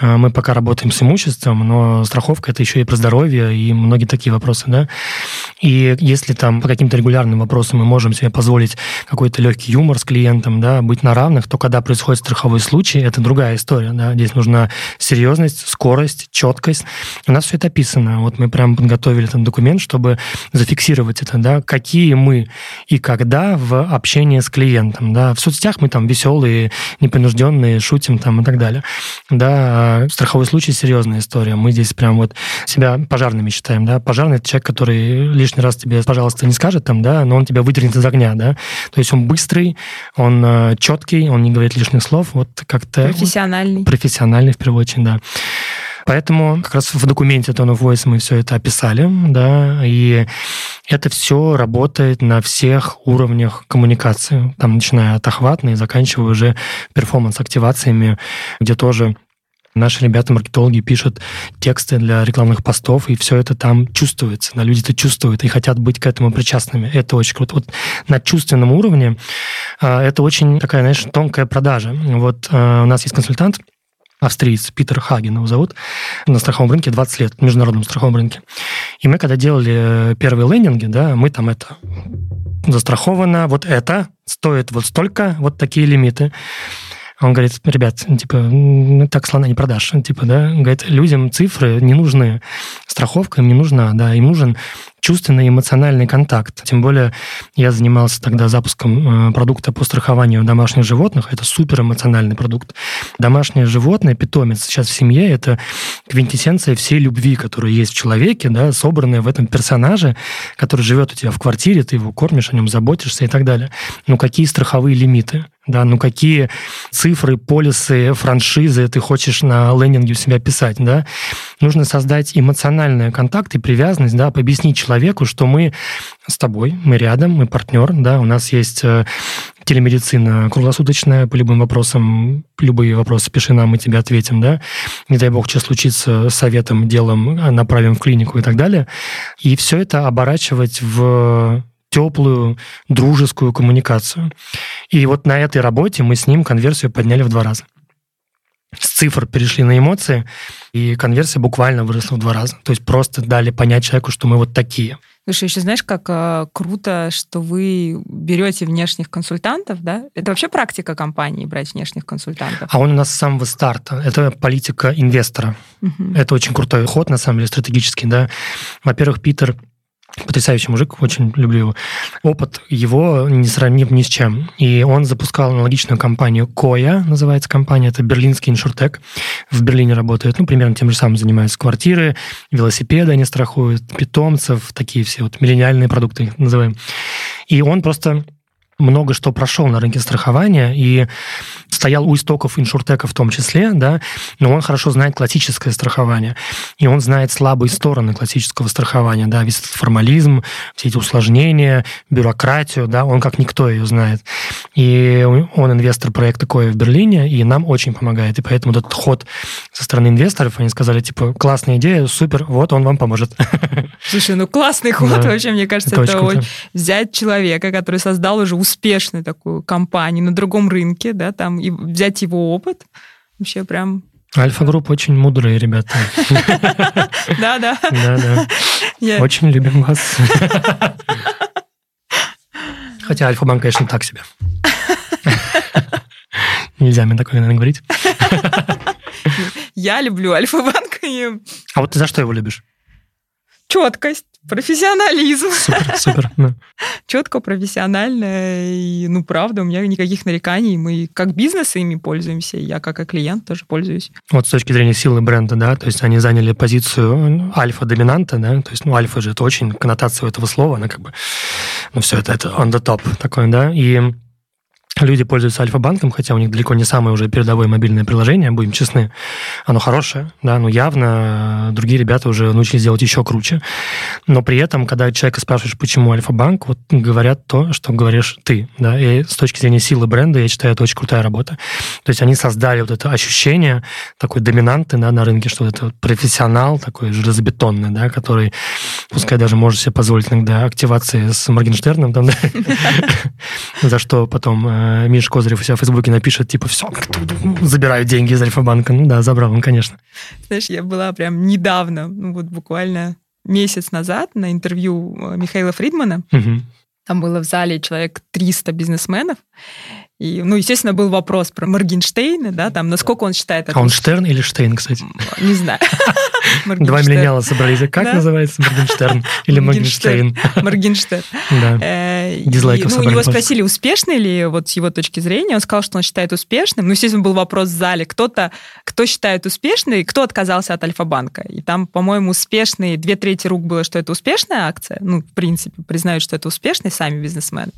А, мы пока работаем с имуществом, но страховка это еще и про здоровье и многие такие вопросы, да. И если там по каким-то регулярным вопросам мы можем себе позволить какой-то легкий юмор с клиентом, да, быть на равных, то когда происходит страховой случай, это другая история, да. Здесь нужна серьезность, скорость, четкость. У нас все это описано. Вот мы прям подготовили этот документ, чтобы зафиксировать это, да, какие мы и когда в общении с клиентом, да. В соцсетях мы там веселые, непринужденные, шутим там и так далее. Да, а страховой случай – серьезная история. Мы здесь прям вот себя пожарными считаем, да. Пожарный – это человек, который лишний раз тебе, пожалуйста, не скажет там, да, но он тебя выдернет из огня, да. То есть он быстрый, он э, четкий, он не говорит лишних слов, вот как-то... Профессиональный. Профессиональный, в первую очередь, да. Поэтому как раз в документе Tone of Voice мы все это описали, да, и это все работает на всех уровнях коммуникации, там, начиная от охватной и заканчивая уже перформанс-активациями, где тоже Наши ребята-маркетологи пишут тексты для рекламных постов, и все это там чувствуется. Да, люди это чувствуют и хотят быть к этому причастными. Это очень круто. Вот на чувственном уровне а, это очень такая, знаешь, тонкая продажа. Вот а, у нас есть консультант, австриец Питер Хаген его зовут, на страховом рынке 20 лет, на международном страховом рынке. И мы, когда делали э, первые лендинги, да, мы там это застраховано, вот это стоит вот столько, вот такие лимиты. Он говорит, ребят, типа, так слона не продашь. Типа, да, говорит, людям цифры не нужны, страховка им не нужна, да, им нужен чувственный эмоциональный контакт. Тем более я занимался тогда запуском э, продукта по страхованию домашних животных. Это супер эмоциональный продукт. Домашнее животное, питомец сейчас в семье, это квинтэссенция всей любви, которая есть в человеке, да, собранная в этом персонаже, который живет у тебя в квартире, ты его кормишь, о нем заботишься и так далее. Ну, какие страховые лимиты? Да, ну какие цифры, полисы, франшизы ты хочешь на лендинге у себя писать, да? Нужно создать эмоциональный контакт и привязанность, да, объяснить человеку, что мы с тобой, мы рядом, мы партнер, да, у нас есть э, телемедицина круглосуточная по любым вопросам, любые вопросы пиши нам, мы тебе ответим, да. Не дай бог, что случится с советом, делом, направим в клинику и так далее. И все это оборачивать в теплую, дружескую коммуникацию. И вот на этой работе мы с ним конверсию подняли в два раза. С цифр перешли на эмоции, и конверсия буквально выросла в два раза. То есть просто дали понять человеку, что мы вот такие. Слушай, еще знаешь, как э, круто, что вы берете внешних консультантов, да? Это вообще практика компании брать внешних консультантов? А он у нас с самого старта. Это политика инвестора. Угу. Это очень крутой ход, на самом деле, стратегический, да. Во-первых, Питер Потрясающий мужик, очень люблю его. Опыт его не сравним ни с чем. И он запускал аналогичную компанию Коя, называется компания, это берлинский иншуртек. В Берлине работает, ну, примерно тем же самым занимаются квартиры, велосипеды они страхуют, питомцев, такие все вот миллениальные продукты называем. И он просто много что прошел на рынке страхования и стоял у истоков иншуртека в том числе, да, но он хорошо знает классическое страхование, и он знает слабые стороны классического страхования, да, весь этот формализм, все эти усложнения, бюрократию, да, он как никто ее знает. И он инвестор проекта Коя в Берлине, и нам очень помогает, и поэтому этот ход со стороны инвесторов, они сказали, типа, классная идея, супер, вот он вам поможет. Слушай, ну классный [LAUGHS] ход да. вообще, мне кажется, это, это взять человека, который создал уже успешную такую компанию на другом рынке, да, там, и взять его опыт, вообще прям Альфа-группа очень мудрые ребята. [LAUGHS] Да, да. Да, да. [LAUGHS] Очень любим вас. Хотя Альфа-банк, конечно, так себе. [LAUGHS] Нельзя мне такое, наверное, говорить. Я люблю Альфа-банк А вот ты за что его любишь? Четкость, профессионализм. Супер, супер. да. [LAUGHS] Четко, профессионально. И, ну, правда, у меня никаких нареканий. Мы как бизнес ими пользуемся. Я как и клиент тоже пользуюсь. Вот с точки зрения силы бренда, да, то есть они заняли позицию ну, альфа-доминанта, да, то есть, ну, альфа же это очень коннотация этого слова, она как бы, ну, все это, это on the top такое, да, и люди пользуются Альфа-банком, хотя у них далеко не самое уже передовое мобильное приложение, будем честны. Оно хорошее, да, но явно другие ребята уже научились делать еще круче. Но при этом, когда человека спрашиваешь, почему Альфа-банк, вот говорят то, что говоришь ты, да, и с точки зрения силы бренда, я считаю, это очень крутая работа. То есть они создали вот это ощущение такой доминанты да, на рынке, что это профессионал такой железобетонный, да, который, пускай даже может себе позволить иногда активации с Моргенштерном, там, да, [LAUGHS] за что потом э, Миша Козырев у себя в Фейсбуке напишет, типа, все, забираю деньги из Альфа-банка. Ну да, забрал он, конечно. Знаешь, я была прям недавно, ну вот буквально месяц назад на интервью э, Михаила Фридмана. Мгм. Там было в зале человек 300 бизнесменов. И, ну, естественно, был вопрос про Моргенштейна, да, там, насколько он считает это... А он Штерн или Штейн, кстати? Не знаю. [LAUGHS] Два миллениала собрались. Как Да. называется Моргенштерн? [LAUGHS] Или Моргенштейн? Моргенштерн. Да. Э, Дизлайков ну, его спросили, успешный ли, вот с его точки зрения, он сказал, что он считает успешным. Ну, естественно, был вопрос в зале, кто-то, кто считает успешной, кто отказался от Альфа-банка. И там, по-моему, успешные, две трети рук было, что это успешная акция. Ну, в принципе, признают, что это успешный сами бизнесмены.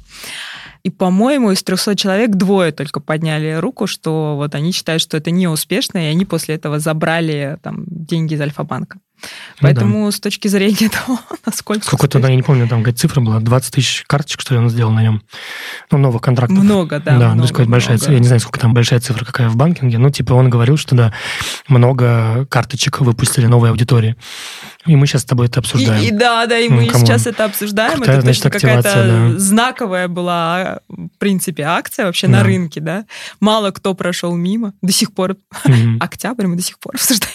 И, по-моему, из 300 человек двое только подняли руку, что вот они считают, что это не успешно, и они после этого забрали там деньги из Альфа-банка. Ну Поэтому с точки зрения [LAUGHS] того, насколько... Сколько-то, да, я не помню, там какая цифра была, 20 тысяч карточек, что ли, он сделал на нем. Ну, новых контрактов. Много, да. Да, ну, много, сказать, большая много. цифра. Я не знаю, сколько там большая цифра какая в банкинге. Ну, типа, он говорил, что, да, много карточек выпустили новой аудитории. И мы сейчас с тобой это обсуждаем. И, и да, да, и Ну, мы come on. сейчас это обсуждаем. Крутая, это значит, точно какая-то да. знаковая была, в принципе, акция вообще Да. на рынке, да. Мало кто прошел мимо. До сих пор, Мгм. [LAUGHS] октябрь мы до сих пор обсуждаем.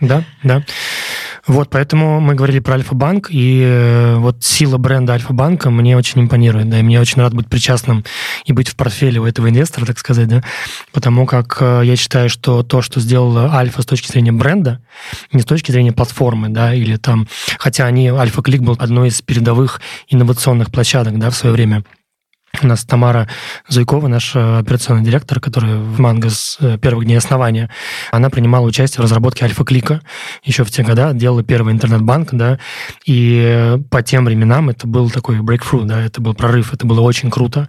Да, да. Вот, поэтому мы говорили про Альфа-банк, и э, вот сила бренда Альфа-банка мне очень импонирует, да, и мне очень рад быть причастным и быть в портфеле у этого инвестора, так сказать, да, потому как э, я считаю, что то, что сделала Альфа с точки зрения бренда, не с точки зрения платформы, да, или там, хотя они, Альфа-клик был одной из передовых инновационных площадок, да, в свое время, у нас Тамара Зуйкова, наш э, операционный директор, который в Манго с э, первых дней основания, она принимала участие в разработке Альфа-клика еще в те годы, делала первый интернет-банк, да, и э, по тем временам это был такой breakthrough, да, это был прорыв, это было очень круто.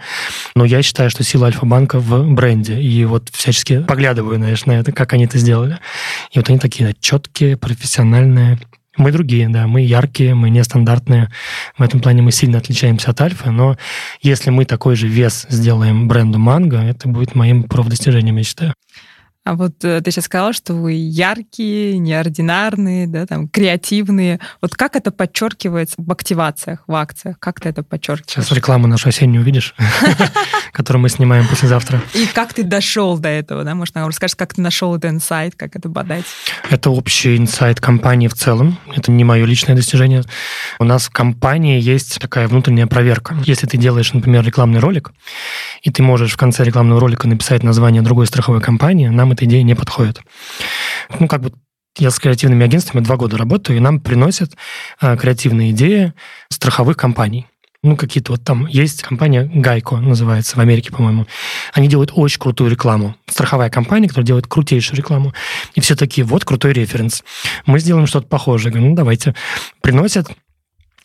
Но я считаю, что сила Альфа-банка в бренде, и вот всячески поглядываю, знаешь, на это, как они это сделали. И вот они такие да, четкие, профессиональные, мы другие, да, мы яркие, мы нестандартные. В этом плане мы сильно отличаемся от Альфа, но если мы такой же вес сделаем бренду Манго, это будет моим профдостижением, я считаю. А вот э, ты сейчас сказала, что вы яркие, неординарные, да, там, креативные. Вот как это подчеркивается в активациях, в акциях? Как ты это подчеркиваешь? Сейчас рекламу нашу осеннюю увидишь, [LAUGHS] которую мы снимаем послезавтра. И как ты дошел до этого, да? Может, нам расскажешь, как ты нашел этот инсайт, как это бодать? Это общий инсайт компании в целом. Это не мое личное достижение. У нас в компании есть такая внутренняя проверка. Если ты делаешь, например, рекламный ролик, и ты можешь в конце рекламного ролика написать название другой страховой компании, нам эта идея не подходит. Ну, как бы я с креативными агентствами два года работаю, и нам приносят а, креативные идеи страховых компаний. Ну, какие-то вот там есть компания Гайко, называется, в Америке, по-моему. Они делают очень крутую рекламу. Страховая компания, которая делает крутейшую рекламу. И все такие, вот крутой референс. Мы сделаем что-то похожее. Говорю, ну, давайте. Приносят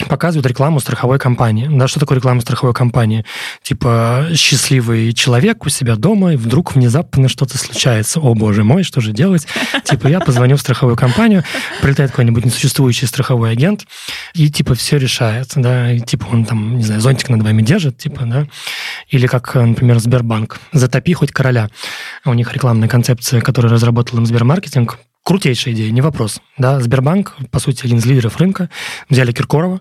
показывают рекламу страховой компании. Да, что такое реклама страховой компании? Типа счастливый человек у себя дома, и вдруг внезапно что-то случается. О, боже мой, что же делать? [LAUGHS] Типа я позвоню в страховую компанию, прилетает какой-нибудь несуществующий страховой агент, и типа все решает, да, и типа он там, не знаю, зонтик над вами держит, типа, да, или как, например, Сбербанк. Затопи хоть короля. У них рекламная концепция, которую разработал им Сбермаркетинг, Крутейшая идея, не вопрос. Да, Сбербанк, по сути, один из лидеров рынка, взяли Киркорова.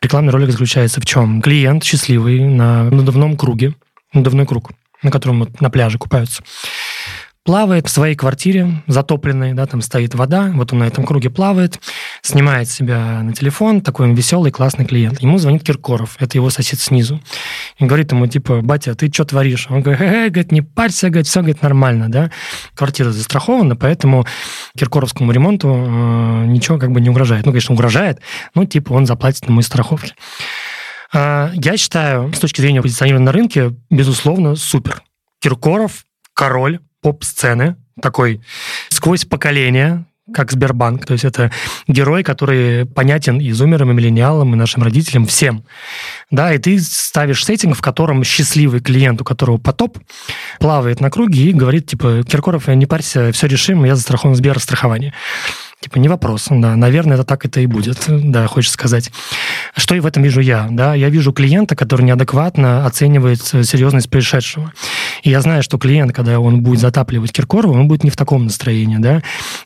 Рекламный ролик заключается в чем? Клиент счастливый на надувном круге, надувной круг, на котором вот на пляже купаются, плавает в своей квартире, затопленной, да, там стоит вода, вот он на этом круге плавает, снимает себя на телефон, такой он веселый, классный клиент. Ему звонит Киркоров, это его сосед снизу. И говорит ему, типа, батя, ты что творишь? Он говорит, э, говорит, не парься, говорит, все, говорит, нормально, да. Квартира застрахована, поэтому Киркоровскому ремонту э, ничего как бы не угрожает. Ну, конечно, угрожает, но типа он заплатит на мои страховки. Э, я считаю, с точки зрения позиционирования на рынке, безусловно, супер. Киркоров – король поп-сцены, такой сквозь поколения, как Сбербанк. То есть это герой, который понятен и зумерам, и миллениалам, и нашим родителям, всем. Да, и ты ставишь сеттинг, в котором счастливый клиент, у которого потоп, плавает на круге и говорит, типа, Киркоров, не парься, все решим, я застрахован Сберстрахование. Типа, не вопрос, да, наверное, это так это и будет, да, хочется сказать. Что и в этом вижу я, да, я вижу клиента, который неадекватно оценивает серьезность происшедшего. И я знаю, что клиент, когда он будет затапливать Киркорова, он будет не в таком настроении, да,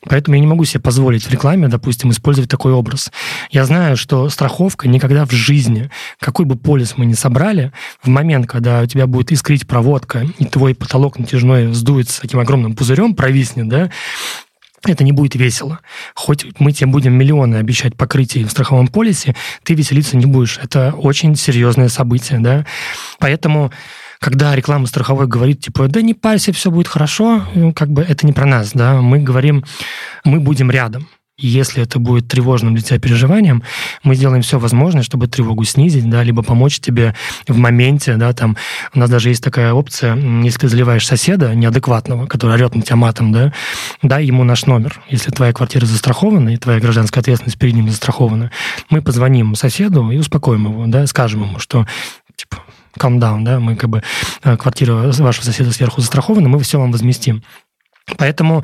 поэтому я не могу себе позволить в рекламе, допустим, использовать такой образ. Я знаю, что страховка никогда в жизни, какой бы полис мы ни собрали, в момент, когда у тебя будет искрить проводка, и твой потолок натяжной сдуется таким огромным пузырем, провиснет, да, это не будет весело. Хоть мы тебе будем миллионы обещать покрытие в страховом полисе, ты веселиться не будешь. Это очень серьезное событие, да. Поэтому когда реклама страховой говорит, типа, да не парься, все будет хорошо, ну, как бы это не про нас, да, мы говорим, мы будем рядом. Если это будет тревожным для тебя переживанием, мы сделаем все возможное, чтобы тревогу снизить, да, либо помочь тебе в моменте, да, там, у нас даже есть такая опция, если ты заливаешь соседа неадекватного, который орет на тебя матом, да, дай ему наш номер. Если твоя квартира застрахована, и твоя гражданская ответственность перед ним застрахована, мы позвоним соседу и успокоим его, да, скажем ему, что, типа, calm down, да, мы как бы, э, квартира вашего соседа сверху застрахована, мы все вам возместим. Поэтому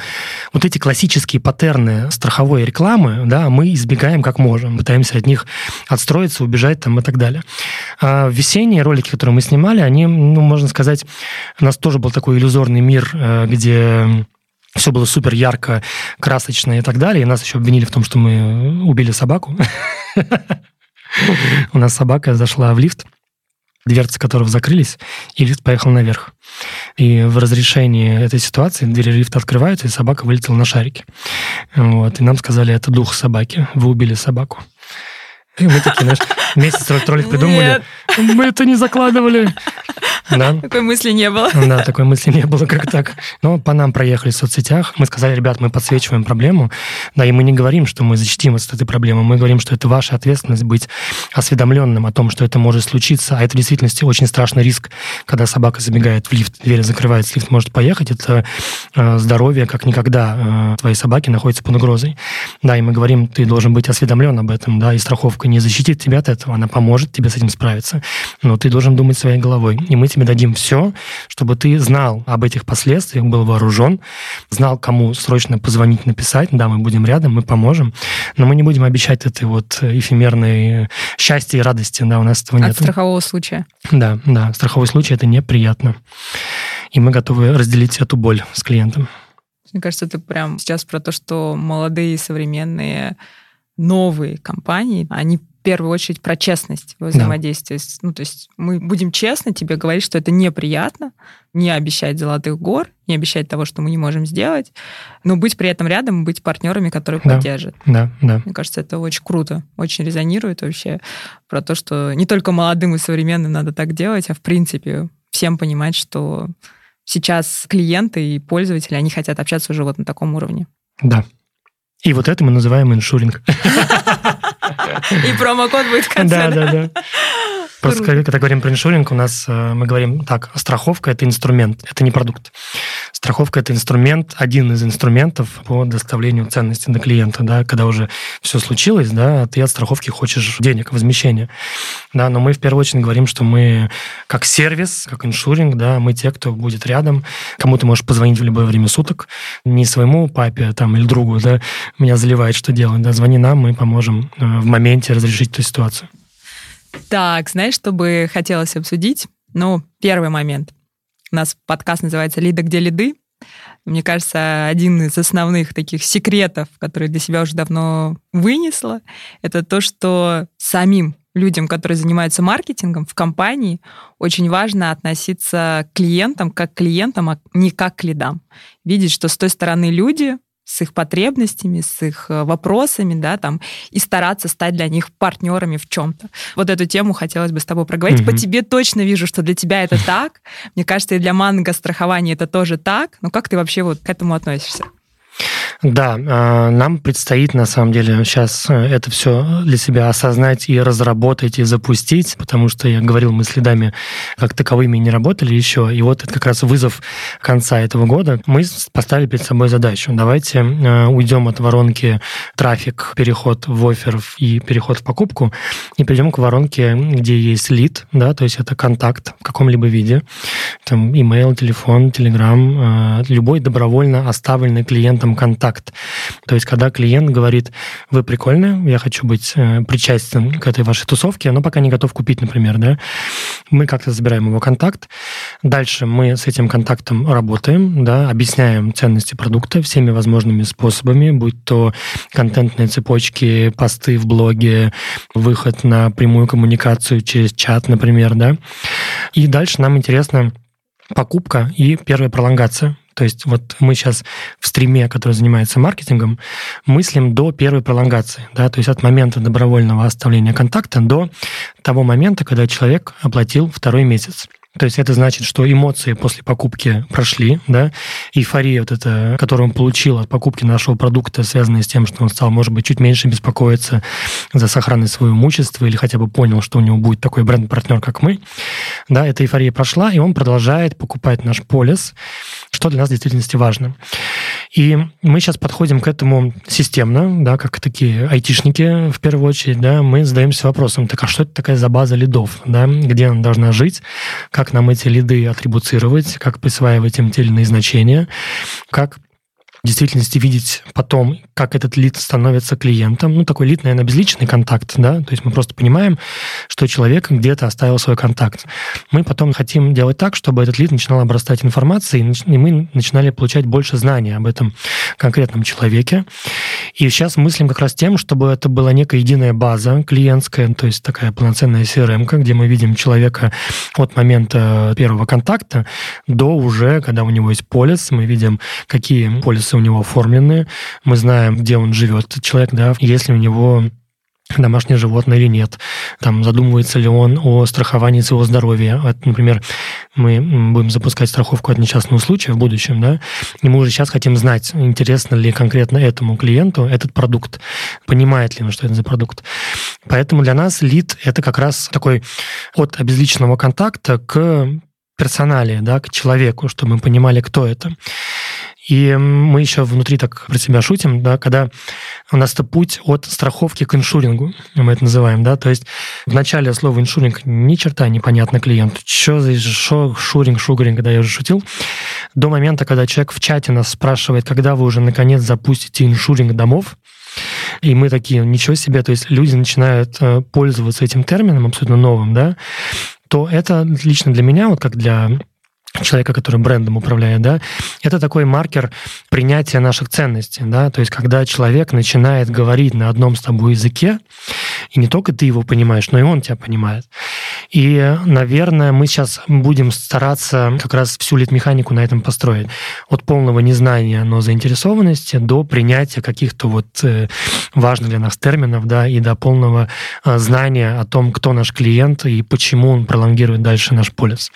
вот эти классические паттерны страховой рекламы, да, мы избегаем как можем, пытаемся от них отстроиться, убежать там и так далее. А весенние ролики, которые мы снимали, они, ну, можно сказать, у нас тоже был такой иллюзорный мир, э, где все было супер ярко, красочно и так далее. И нас еще обвинили в том, что мы убили собаку. [LAUGHS] У нас собака зашла в лифт, дверцы которого закрылись, и лифт поехал наверх. И в разрешении этой ситуации двери лифта открываются, и собака вылетела на шарике. Вот. И нам сказали, это дух собаки, вы убили собаку. И мы такие, знаешь, месяц ролик придумали. Нет. Мы это не закладывали. Да. Такой мысли не было. Да, такой мысли не было, как так. Но по нам проехали в соцсетях. Мы сказали, ребят, мы подсвечиваем проблему. Да, и мы не говорим, что мы защитим от этой проблемы. Мы говорим, что это ваша ответственность быть осведомленным о том, что это может случиться. А это в действительности очень страшный риск, когда собака забегает в лифт, дверь закрывается, лифт может поехать. Это э, здоровье, как никогда, э, твоей собаки находится под угрозой. Да, и мы говорим, ты должен быть осведомлен об этом, да, и страховка не защитит тебя от этого, она поможет тебе с этим справиться. Но ты должен думать своей головой. И мы тебе дадим все, чтобы ты знал об этих последствиях, был вооружен, знал, кому срочно позвонить, написать. Да, мы будем рядом, мы поможем. Но мы не будем обещать этой вот эфемерной счастья и радости. Да, у нас этого нет. От страхового случая. Да, да. Страховой случай – это неприятно. И мы готовы разделить эту боль с клиентом. Мне кажется, это прям сейчас про то, что молодые современные новые компании, они в первую очередь про честность во взаимодействии. Да. Ну, то есть мы будем честно тебе говорить, что это неприятно, не обещать золотых гор, не обещать того, что мы не можем сделать, но быть при этом рядом, быть партнерами, которые да. поддержат. Да, да. Мне кажется, это очень круто, очень резонирует вообще про то, что не только молодым и современным надо так делать, а в принципе всем понимать, что сейчас клиенты и пользователи, они хотят общаться уже вот на таком уровне. Да. И вот это мы называем иншуринг. [LAUGHS] И промокод будет в конце. Да, да, да. Просто когда говорим про иншуринг, у нас э, мы говорим так, страховка – это инструмент, это не продукт. Страховка – это инструмент, один из инструментов по доставлению ценности до клиента, да, когда уже все случилось, да, ты от страховки хочешь денег, возмещения, да, но мы в первую очередь говорим, что мы как сервис, как иншуринг, да, мы те, кто будет рядом, кому ты можешь позвонить в любое время суток, не своему папе там или другу, да, меня заливает, что делать, да, звони нам, мы поможем э, в моменте разрешить эту ситуацию. Так, знаешь, что бы хотелось обсудить? Ну, первый момент. У нас подкаст называется «Лида, где лиды?». Мне кажется, один из основных таких секретов, которые для себя уже давно вынесла, это то, что самим людям, которые занимаются маркетингом в компании, очень важно относиться к клиентам как к клиентам, а не как к лидам. Видеть, что с той стороны люди, с их потребностями, с их э, вопросами, да, там, и стараться стать для них партнерами в чем-то. Вот эту тему хотелось бы с тобой проговорить. Угу. По тебе точно вижу, что для тебя это так. Мне кажется, и для манго страхования это тоже так. Но как ты вообще вот к этому относишься? Да, а, нам предстоит на самом деле сейчас э, это все для себя осознать и разработать и запустить, потому что я говорил, мы следами как таковыми не работали еще, и вот это как раз вызов конца этого года. Мы поставили перед собой задачу. Давайте э, уйдем от воронки трафик, переход в офер и переход в покупку, и перейдем к воронке, где есть лид, да, то есть это контакт в каком-либо виде, там email, телефон, телеграм, э, любой добровольно оставленный клиентом контакт контакт. То есть, когда клиент говорит, вы прикольны, я хочу быть э, причастен к этой вашей тусовке, но пока не готов купить, например, да, мы как-то забираем его контакт. Дальше мы с этим контактом работаем, да, объясняем ценности продукта всеми возможными способами, будь то контентные цепочки, посты в блоге, выход на прямую коммуникацию через чат, например, да. И дальше нам интересно покупка и первая пролонгация. То есть вот мы сейчас в стриме, который занимается маркетингом, мыслим до первой пролонгации, да, то есть от момента добровольного оставления контакта до того момента, когда человек оплатил второй месяц. То есть это значит, что эмоции после покупки прошли, да, эйфория вот эта, которую он получил от покупки нашего продукта, связанная с тем, что он стал, может быть, чуть меньше беспокоиться за сохранность своего имущества или хотя бы понял, что у него будет такой бренд-партнер, как мы, да, эта эйфория прошла, и он продолжает покупать наш полис, что для нас в действительности важно. И мы сейчас подходим к этому системно, да, как такие айтишники в первую очередь, да, мы задаемся вопросом, так а что это такая за база лидов, да, где она должна жить, как нам эти лиды атрибуцировать, как присваивать им те или иные значения, как в действительности видеть потом, как этот лид становится клиентом. Ну, такой лид, наверное, безличный контакт, да, то есть мы просто понимаем, что человек где-то оставил свой контакт. Мы потом хотим делать так, чтобы этот лид начинал обрастать информацией, и мы начинали получать больше знаний об этом конкретном человеке. И сейчас мыслим как раз тем, чтобы это была некая единая база клиентская, то есть такая полноценная CRM, где мы видим человека от момента первого контакта до уже, когда у него есть полис, мы видим, какие полисы у него оформлены, мы знаем, где он живет, человек, да, если у него домашнее животное или нет, там задумывается ли он о страховании своего здоровья. Вот, например, мы будем запускать страховку от несчастного случая в будущем, да, и мы уже сейчас хотим знать, интересно ли конкретно этому клиенту этот продукт, понимает ли он, что это за продукт. Поэтому для нас лид – это как раз такой от обезличенного контакта к персоналии, да, к человеку, чтобы мы понимали, кто это. И мы еще внутри так про себя шутим, да, когда у нас это путь от страховки к иншурингу, мы это называем, да, то есть в начале слова иншуринг ни черта непонятно клиенту, что за шо, шуринг, шугаринг, когда я уже шутил, до момента, когда человек в чате нас спрашивает, когда вы уже наконец запустите иншуринг домов, и мы такие, ничего себе, то есть люди начинают э, пользоваться этим термином абсолютно новым, да, то это лично для меня, вот как для человека, который брендом управляет, да, это такой маркер принятия наших ценностей, да, то есть когда человек начинает говорить на одном с тобой языке, и не только ты его понимаешь, но и он тебя понимает. И, наверное, мы сейчас будем стараться как раз всю лид-механику на этом построить. От полного незнания, но заинтересованности до принятия каких-то вот э, важных для нас терминов, да, и до полного э, знания о том, кто наш клиент и почему он пролонгирует дальше наш полис.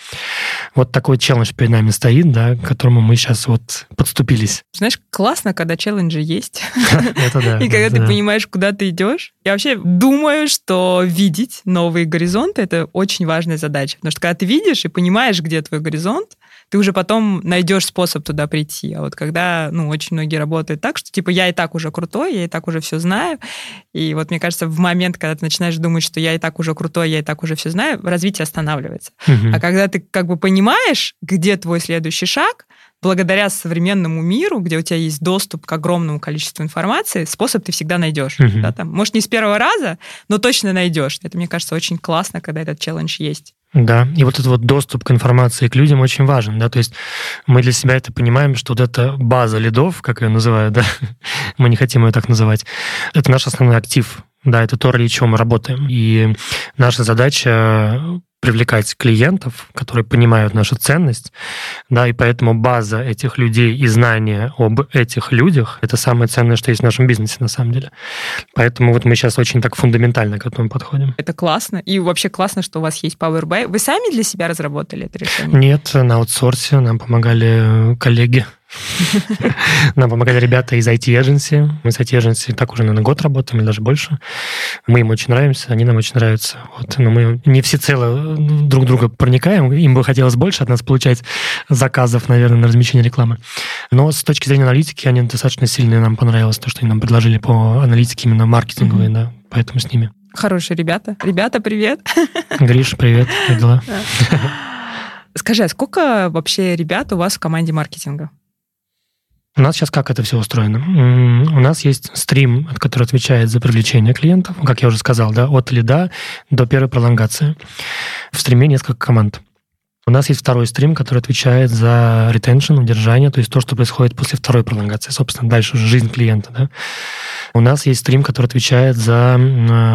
Вот такой челлендж перед нами стоит, да, к которому мы сейчас вот подступились. Знаешь, классно, когда челленджи есть. [LAUGHS] Это да. [LAUGHS] И когда ты понимаешь, куда ты идешь. Я вообще думаю, что видеть новые горизонты — это очень важная задача. Потому что когда ты видишь и понимаешь, где твой горизонт, ты уже потом найдешь способ туда прийти. А вот когда, ну, очень многие работают так, что, типа, я и так уже крутой, я и так уже все знаю, и вот, мне кажется, в момент, когда ты начинаешь думать, что я и так уже крутой, я и так уже все знаю, развитие останавливается. Угу. А когда ты как бы понимаешь, где твой следующий шаг, благодаря современному миру, где у тебя есть доступ к огромному количеству информации, способ ты всегда найдешь. Угу. Да, там, может, не с первого раза, но точно найдешь. Это, мне кажется, очень классно, когда этот челлендж есть. Да, и вот этот вот доступ к информации к людям очень важен, да, то есть мы для себя это понимаем, что вот эта база лидов, как ее называют, [LAUGHS] да, мы не хотим ее так называть, это наш основной актив, да, это то, ради чего мы работаем. И наша задача привлекать клиентов, которые понимают нашу ценность, да, и поэтому база этих людей и знания об этих людях – это самое ценное, что есть в нашем бизнесе на самом деле. Поэтому вот мы сейчас очень так фундаментально к этому подходим. Это классно. И вообще классно, что у вас есть Power BI. Вы сами для себя разработали это решение? Нет, на аутсорсе нам помогали коллеги нам помогали ребята из IT-эдженси. Мы с IT-эдженси так уже, наверное, год работаем, или даже больше. Мы им очень нравимся, они нам очень нравятся. Вот. Но мы не всецело друг друга проникаем. Им бы хотелось больше от нас получать заказов, наверное, на размещение рекламы. Но с точки зрения аналитики они достаточно сильные. Нам понравилось то, что они нам предложили по аналитике именно маркетинговой, mm-hmm. да, поэтому с ними. Хорошие ребята. Ребята, привет. [LAUGHS] Гриш, привет. Как дела? [LAUGHS] Скажи, а сколько вообще ребят у вас в команде маркетинга? У нас сейчас как это все устроено? У нас есть стрим, который отвечает за привлечение клиентов, как я уже сказал, да, от лида до первой пролонгации. В стриме несколько команд. У нас есть второй стрим, который отвечает за retention, удержание, то есть то, что происходит после второй пролонгации, собственно, дальше уже жизнь клиента. Да? У нас есть стрим, который отвечает за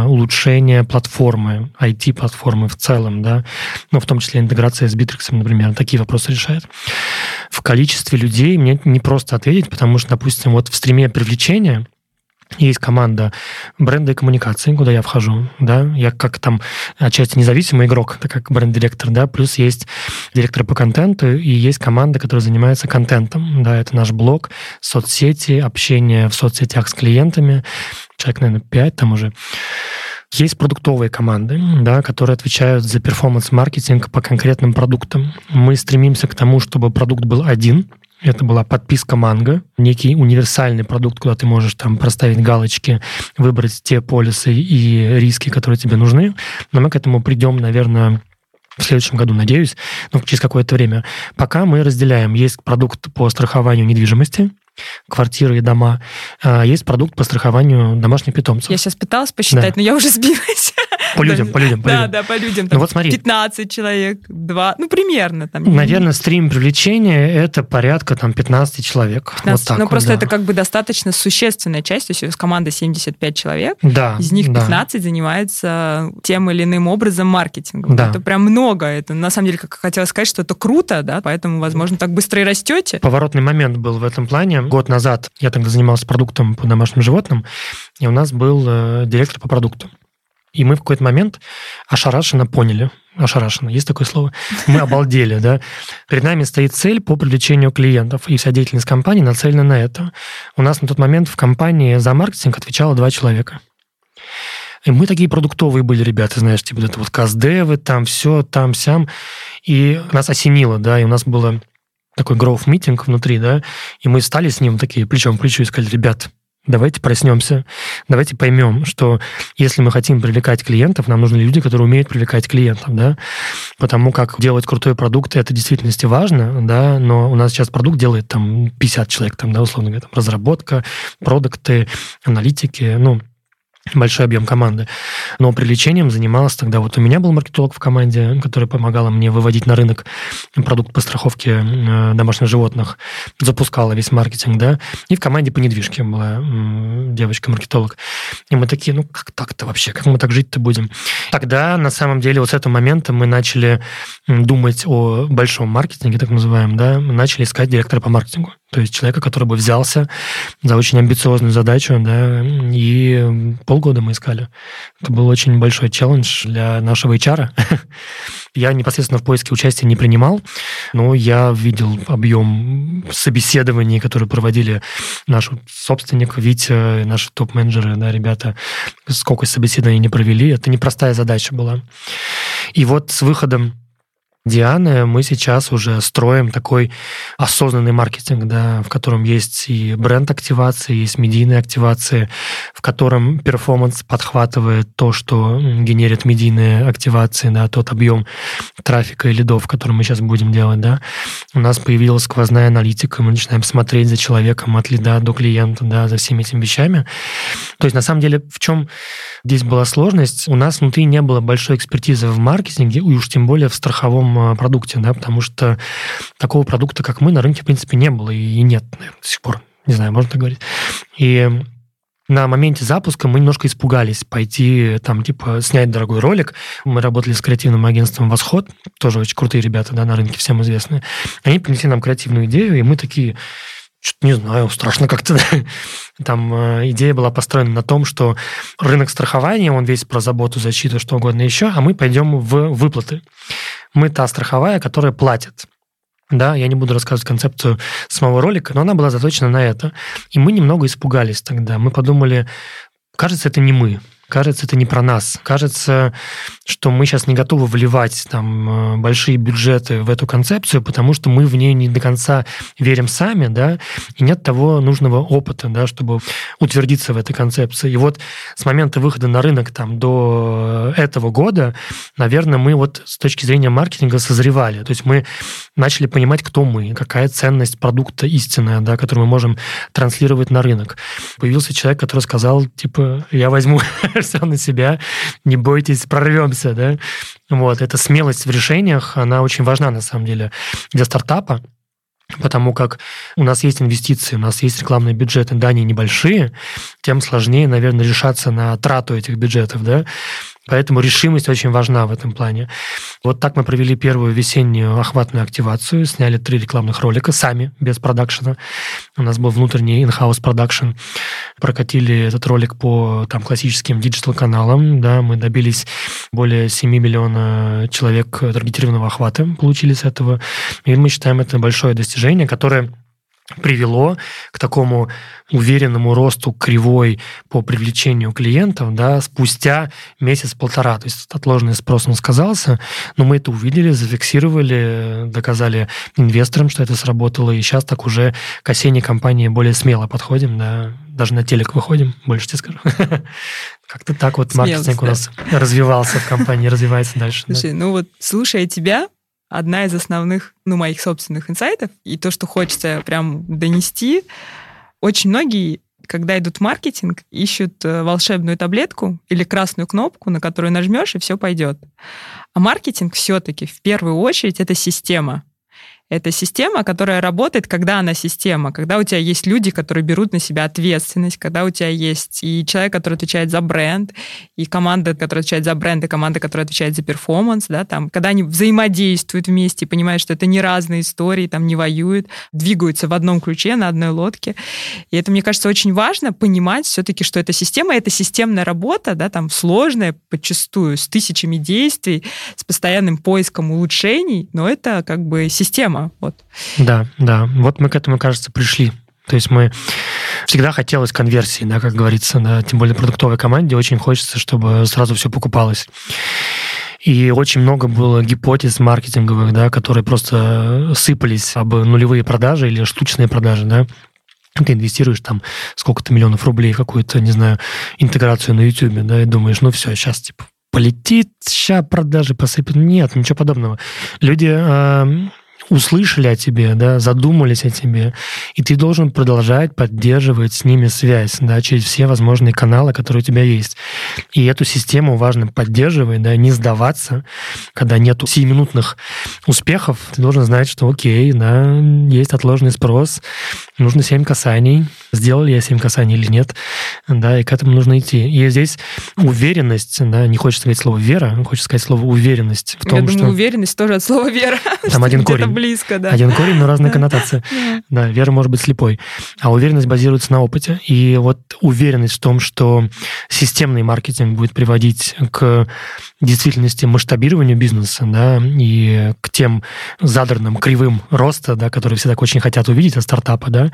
улучшение платформы, IT-платформы в целом, да, ну, в том числе интеграция с Bittrex, например, такие вопросы решает. В количестве людей мне не просто ответить, потому что, допустим, вот в стриме привлечения есть команда бренда и коммуникации, куда я вхожу, да, я как там отчасти независимый игрок, так как бренд-директор, да, плюс есть директор по контенту, и есть команда, которая занимается контентом, да, это наш блог, соцсети, общение в соцсетях с клиентами, человек, наверное, пять там уже. Есть продуктовые команды, да, которые отвечают за перформанс-маркетинг по конкретным продуктам. Мы стремимся к тому, чтобы продукт был один, это была подписка Манго, некий универсальный продукт, куда ты можешь там проставить галочки, выбрать те полисы и риски, которые тебе нужны. Но мы к этому придем, наверное, в следующем году, надеюсь, ну, через какое-то время. Пока мы разделяем. Есть продукт по страхованию недвижимости, квартиры и дома. А есть продукт по страхованию домашних питомцев. Я сейчас пыталась посчитать, да. но я уже сбилась. По людям, по людям, по людям. Да, да, по людям. ну вот смотри. 15 человек, 2, ну примерно там. Наверное, стрим привлечения это порядка там 15 человек. 15, вот так ну вот, просто да. это как бы достаточно существенная часть, то есть у вас команда 75 человек, да, из них 15 да. занимается тем или иным образом маркетингом. Да. Это прям много. Это на самом деле, как хотела сказать, что это круто, да, поэтому, возможно, так быстро и растете. Поворотный момент был в этом плане. Год назад я тогда занимался продуктом по домашним животным, и у нас был э, директор по продукту. И мы в какой-то момент ошарашенно поняли, ошарашенно, есть такое слово, мы обалдели, да. Перед нами стоит цель по привлечению клиентов, и вся деятельность компании нацелена на это. У нас на тот момент в компании за маркетинг отвечало два человека. И мы такие продуктовые были ребята, знаешь, типа это вот каздевы, там все, там, сям. И нас осенило, да, и у нас было такой гроув-митинг внутри, да, и мы стали с ним такие плечом к плечу и сказали, ребят, Давайте проснемся, давайте поймем, что если мы хотим привлекать клиентов, нам нужны люди, которые умеют привлекать клиентов, да, потому как делать крутой продукт, это в действительности важно, да, но у нас сейчас продукт делает там 50 человек, там, да, условно говоря, там, разработка, продукты, аналитики, ну, большой объем команды. Но привлечением занималась тогда... Вот у меня был маркетолог в команде, который помогала мне выводить на рынок продукт по страховке э, домашних животных, запускала весь маркетинг, да. И в команде по недвижке была девочка-маркетолог. И мы такие, ну как так-то вообще? Как мы так жить-то будем? Тогда, на самом деле, вот с этого момента мы начали думать о большом маркетинге, так называемом, да, мы начали искать директора по маркетингу. То есть человека, который бы взялся за очень амбициозную задачу, да, и полгода мы искали. Это был очень большой челлендж для нашего HR. [LAUGHS] Я непосредственно в поиске участия не принимал, но я видел объем собеседований, которые проводили наш собственник Витя, наши топ-менеджеры, да, ребята, сколько собеседований не провели. Это непростая задача была. И вот с выходом Дианы мы сейчас уже строим такой осознанный маркетинг, да, в котором есть и бренд-активации, есть медийные активации, в котором перформанс подхватывает то, что генерит медийные активации, да, тот объем трафика и лидов, который мы сейчас будем делать, да. У нас появилась сквозная аналитика, мы начинаем смотреть за человеком от лида до клиента, да, за всеми этими вещами. То есть, на самом деле, в чем здесь была сложность? У нас внутри не было большой экспертизы в маркетинге, и уж тем более в страховом Э, продукте, да, потому что такого продукта, как мы, на рынке, в принципе, не было и нет, наверное, до сих пор. Не знаю, можно так говорить. И на моменте запуска мы немножко испугались пойти там, типа, снять дорогой ролик. Мы работали с креативным агентством «Восход», тоже очень крутые ребята, да, на рынке всем известные. Они принесли нам креативную идею, и мы такие, что-то не знаю, страшно как-то. [LAUGHS] Там э, идея была построена на том, что рынок страхования, он весь про заботу, защиту, что угодно еще, а мы пойдем в выплаты. Мы та страховая, которая платит. Да, я не буду рассказывать концепцию самого ролика, но она была заточена на это. И мы немного испугались тогда. Мы подумали, кажется, это не мы кажется, это не про нас. Кажется, что мы сейчас не готовы вливать там э, большие бюджеты в эту концепцию, потому что мы в ней не до конца верим сами, да, и нет того нужного опыта, да, чтобы утвердиться в этой концепции. И вот с момента выхода на рынок там до этого года, наверное, мы вот с точки зрения маркетинга созревали. То есть мы начали понимать, кто мы, какая ценность продукта истинная, да, которую мы можем транслировать на рынок. Появился человек, который сказал, типа, я возьму [LAUGHS] все на себя, не бойтесь, прорвемся, да. Вот, эта смелость в решениях, она очень важна, на самом деле, для стартапа, потому как у нас есть инвестиции, у нас есть рекламные бюджеты, да, они небольшие, тем сложнее, наверное, решаться на трату этих бюджетов, да. Поэтому решимость очень важна в этом плане. Вот так мы провели первую весеннюю охватную активацию, сняли три рекламных ролика сами, без продакшена. У нас был внутренний in-house продакшн. Прокатили этот ролик по там, классическим digital-каналам. Да, мы добились более 7 миллиона человек таргетированного охвата, получили с этого. И мы считаем это большое достижение, которое привело к такому уверенному росту кривой по привлечению клиентов да, спустя месяц-полтора. То есть отложенный спрос он сказался, но мы это увидели, зафиксировали, доказали инвесторам, что это сработало, и сейчас так уже к осенней кампании более смело подходим, да, даже на телек выходим, больше тебе скажу. [LAUGHS] Как-то так вот маркетинг у нас развивался в компании, развивается дальше. Слушай, ну вот слушая тебя, одна из основных, ну, моих собственных инсайтов, и то, что хочется прям донести, очень многие когда идут в маркетинг, ищут э, волшебную таблетку или красную кнопку, на которую нажмешь, и все пойдет. А маркетинг все-таки в первую очередь это система. Это система, которая работает, когда она система, когда у тебя есть люди, которые берут на себя ответственность, когда у тебя есть и человек, который отвечает за бренд, и команда, которая отвечает за бренд, и команда, которая отвечает за перформанс, да, там, когда они взаимодействуют вместе, понимают, что это не разные истории, там не воюют, двигаются в одном ключе, на одной лодке. И это, мне кажется, очень важно понимать все-таки, что это система, это системная работа, да, там сложная подчастую, с тысячами действий, с постоянным поиском улучшений, но это как бы система, вот. Да, да. Вот мы к этому, кажется, пришли. То есть мы всегда хотелось конверсии, да, как говорится, да, тем более продуктовой команде очень хочется, чтобы сразу все покупалось. И очень много было гипотез маркетинговых, да, которые просто сыпались об нулевые продажи или штучные продажи, да. Ты инвестируешь там сколько-то миллионов рублей в какую-то, не знаю, интеграцию на YouTube, да, и думаешь, ну все, сейчас типа полетит, сейчас продажи посыпят. Нет, ничего подобного. Люди э, услышали о тебе, да, задумались о тебе, и ты должен продолжать поддерживать с ними связь, да, через все возможные каналы, которые у тебя есть. И эту систему важно поддерживать, да, не сдаваться, когда нету сиюминутных успехов, ты должен знать, что окей, да, есть отложенный спрос, нужно семь касаний, сделал я семь касаний или нет, да, и к этому нужно идти. И здесь уверенность, да, не хочется сказать слово вера, хочется сказать слово уверенность в том, я думаю, что... уверенность тоже от слова вера. Там один корень близко, да. Один корень, но разные коннотации. [LAUGHS] Да, вера может быть слепой. А уверенность базируется на опыте. И вот уверенность в том, что системный маркетинг будет приводить к действительности масштабированию бизнеса, да, и к тем задранным кривым роста, да, которые все так очень хотят увидеть от стартапа, да.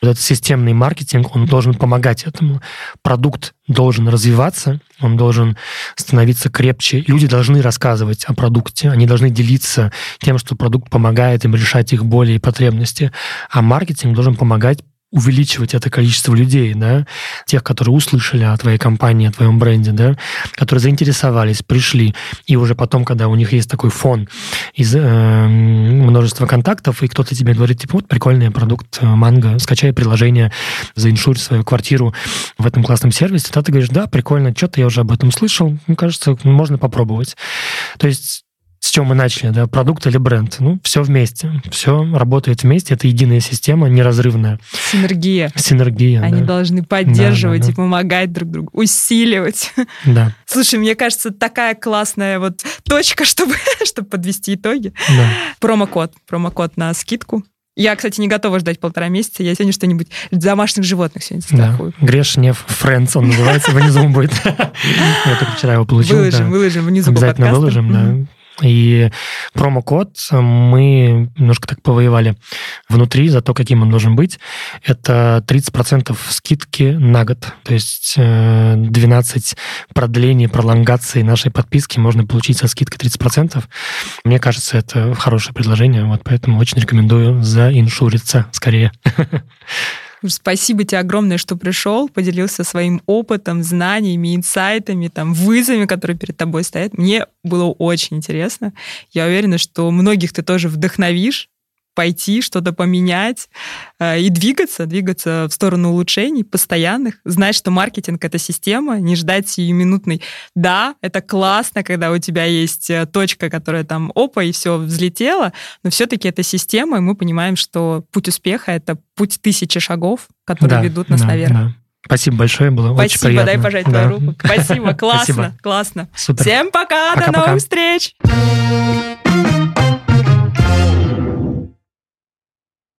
Вот этот системный маркетинг, он должен помогать этому. Продукт должен развиваться, он должен становиться крепче. Люди должны рассказывать о продукте, они должны делиться тем, что продукт помогает им решать их боли и потребности. А маркетинг должен помогать увеличивать это количество людей, да, тех, которые услышали о твоей компании, о твоем бренде, да, которые заинтересовались, пришли, и уже потом, когда у них есть такой фон из э, множества контактов, и кто-то тебе говорит, типа, вот прикольный продукт э, Манго, скачай приложение, заиншурь свою квартиру в этом классном сервисе, тогда ты говоришь, да, прикольно, что-то я уже об этом слышал, мне кажется, можно попробовать. То есть с чем мы начали, да, продукт или бренд. Ну, все вместе. Все работает вместе. Это единая система, неразрывная. Синергия. Синергия, Они да. должны поддерживать Да, да, и помогать друг другу, усиливать. Да, Слушай, мне кажется, такая классная вот точка, [LAUGHS] чтобы, чтобы подвести итоги. да. Промокод. Промокод на скидку. Я, кстати, не готова ждать полтора месяца. Я сегодня что-нибудь домашних животных сегодня Да. страхую. Грешнев Friends, он называется, внизу будет. [LAUGHS] Я только вчера его получил. да. Выложим, выложим внизу Обязательно выложим, да. И промокод мы немножко так повоевали внутри за то, каким он должен быть. Это 30% скидки на год. То есть э, 12 продлений, пролонгаций нашей подписки можно получить со скидкой 30%. Мне кажется, это хорошее предложение, вот поэтому очень рекомендую заиншуриться скорее. [LAUGHS] Спасибо тебе огромное, что пришел, поделился своим опытом, знаниями, инсайтами, там, вызовами, которые перед тобой стоят. Мне было очень интересно. Я уверена, что многих ты тоже вдохновишь пойти, что-то поменять э, и двигаться, двигаться в сторону улучшений постоянных, знать, что маркетинг — это система, не ждать сиюминутный. Да, это классно, когда у тебя есть э, точка, которая там опа, и все взлетело, но все-таки это система, и мы понимаем, что путь успеха — это путь тысячи шагов, которые Да, ведут нас да, наверх. да. Спасибо большое, было очень Спасибо, приятно. дай пожать Да. твою руку. Спасибо, [LAUGHS] классно, Спасибо. классно. Супер. Всем пока, до новых встреч!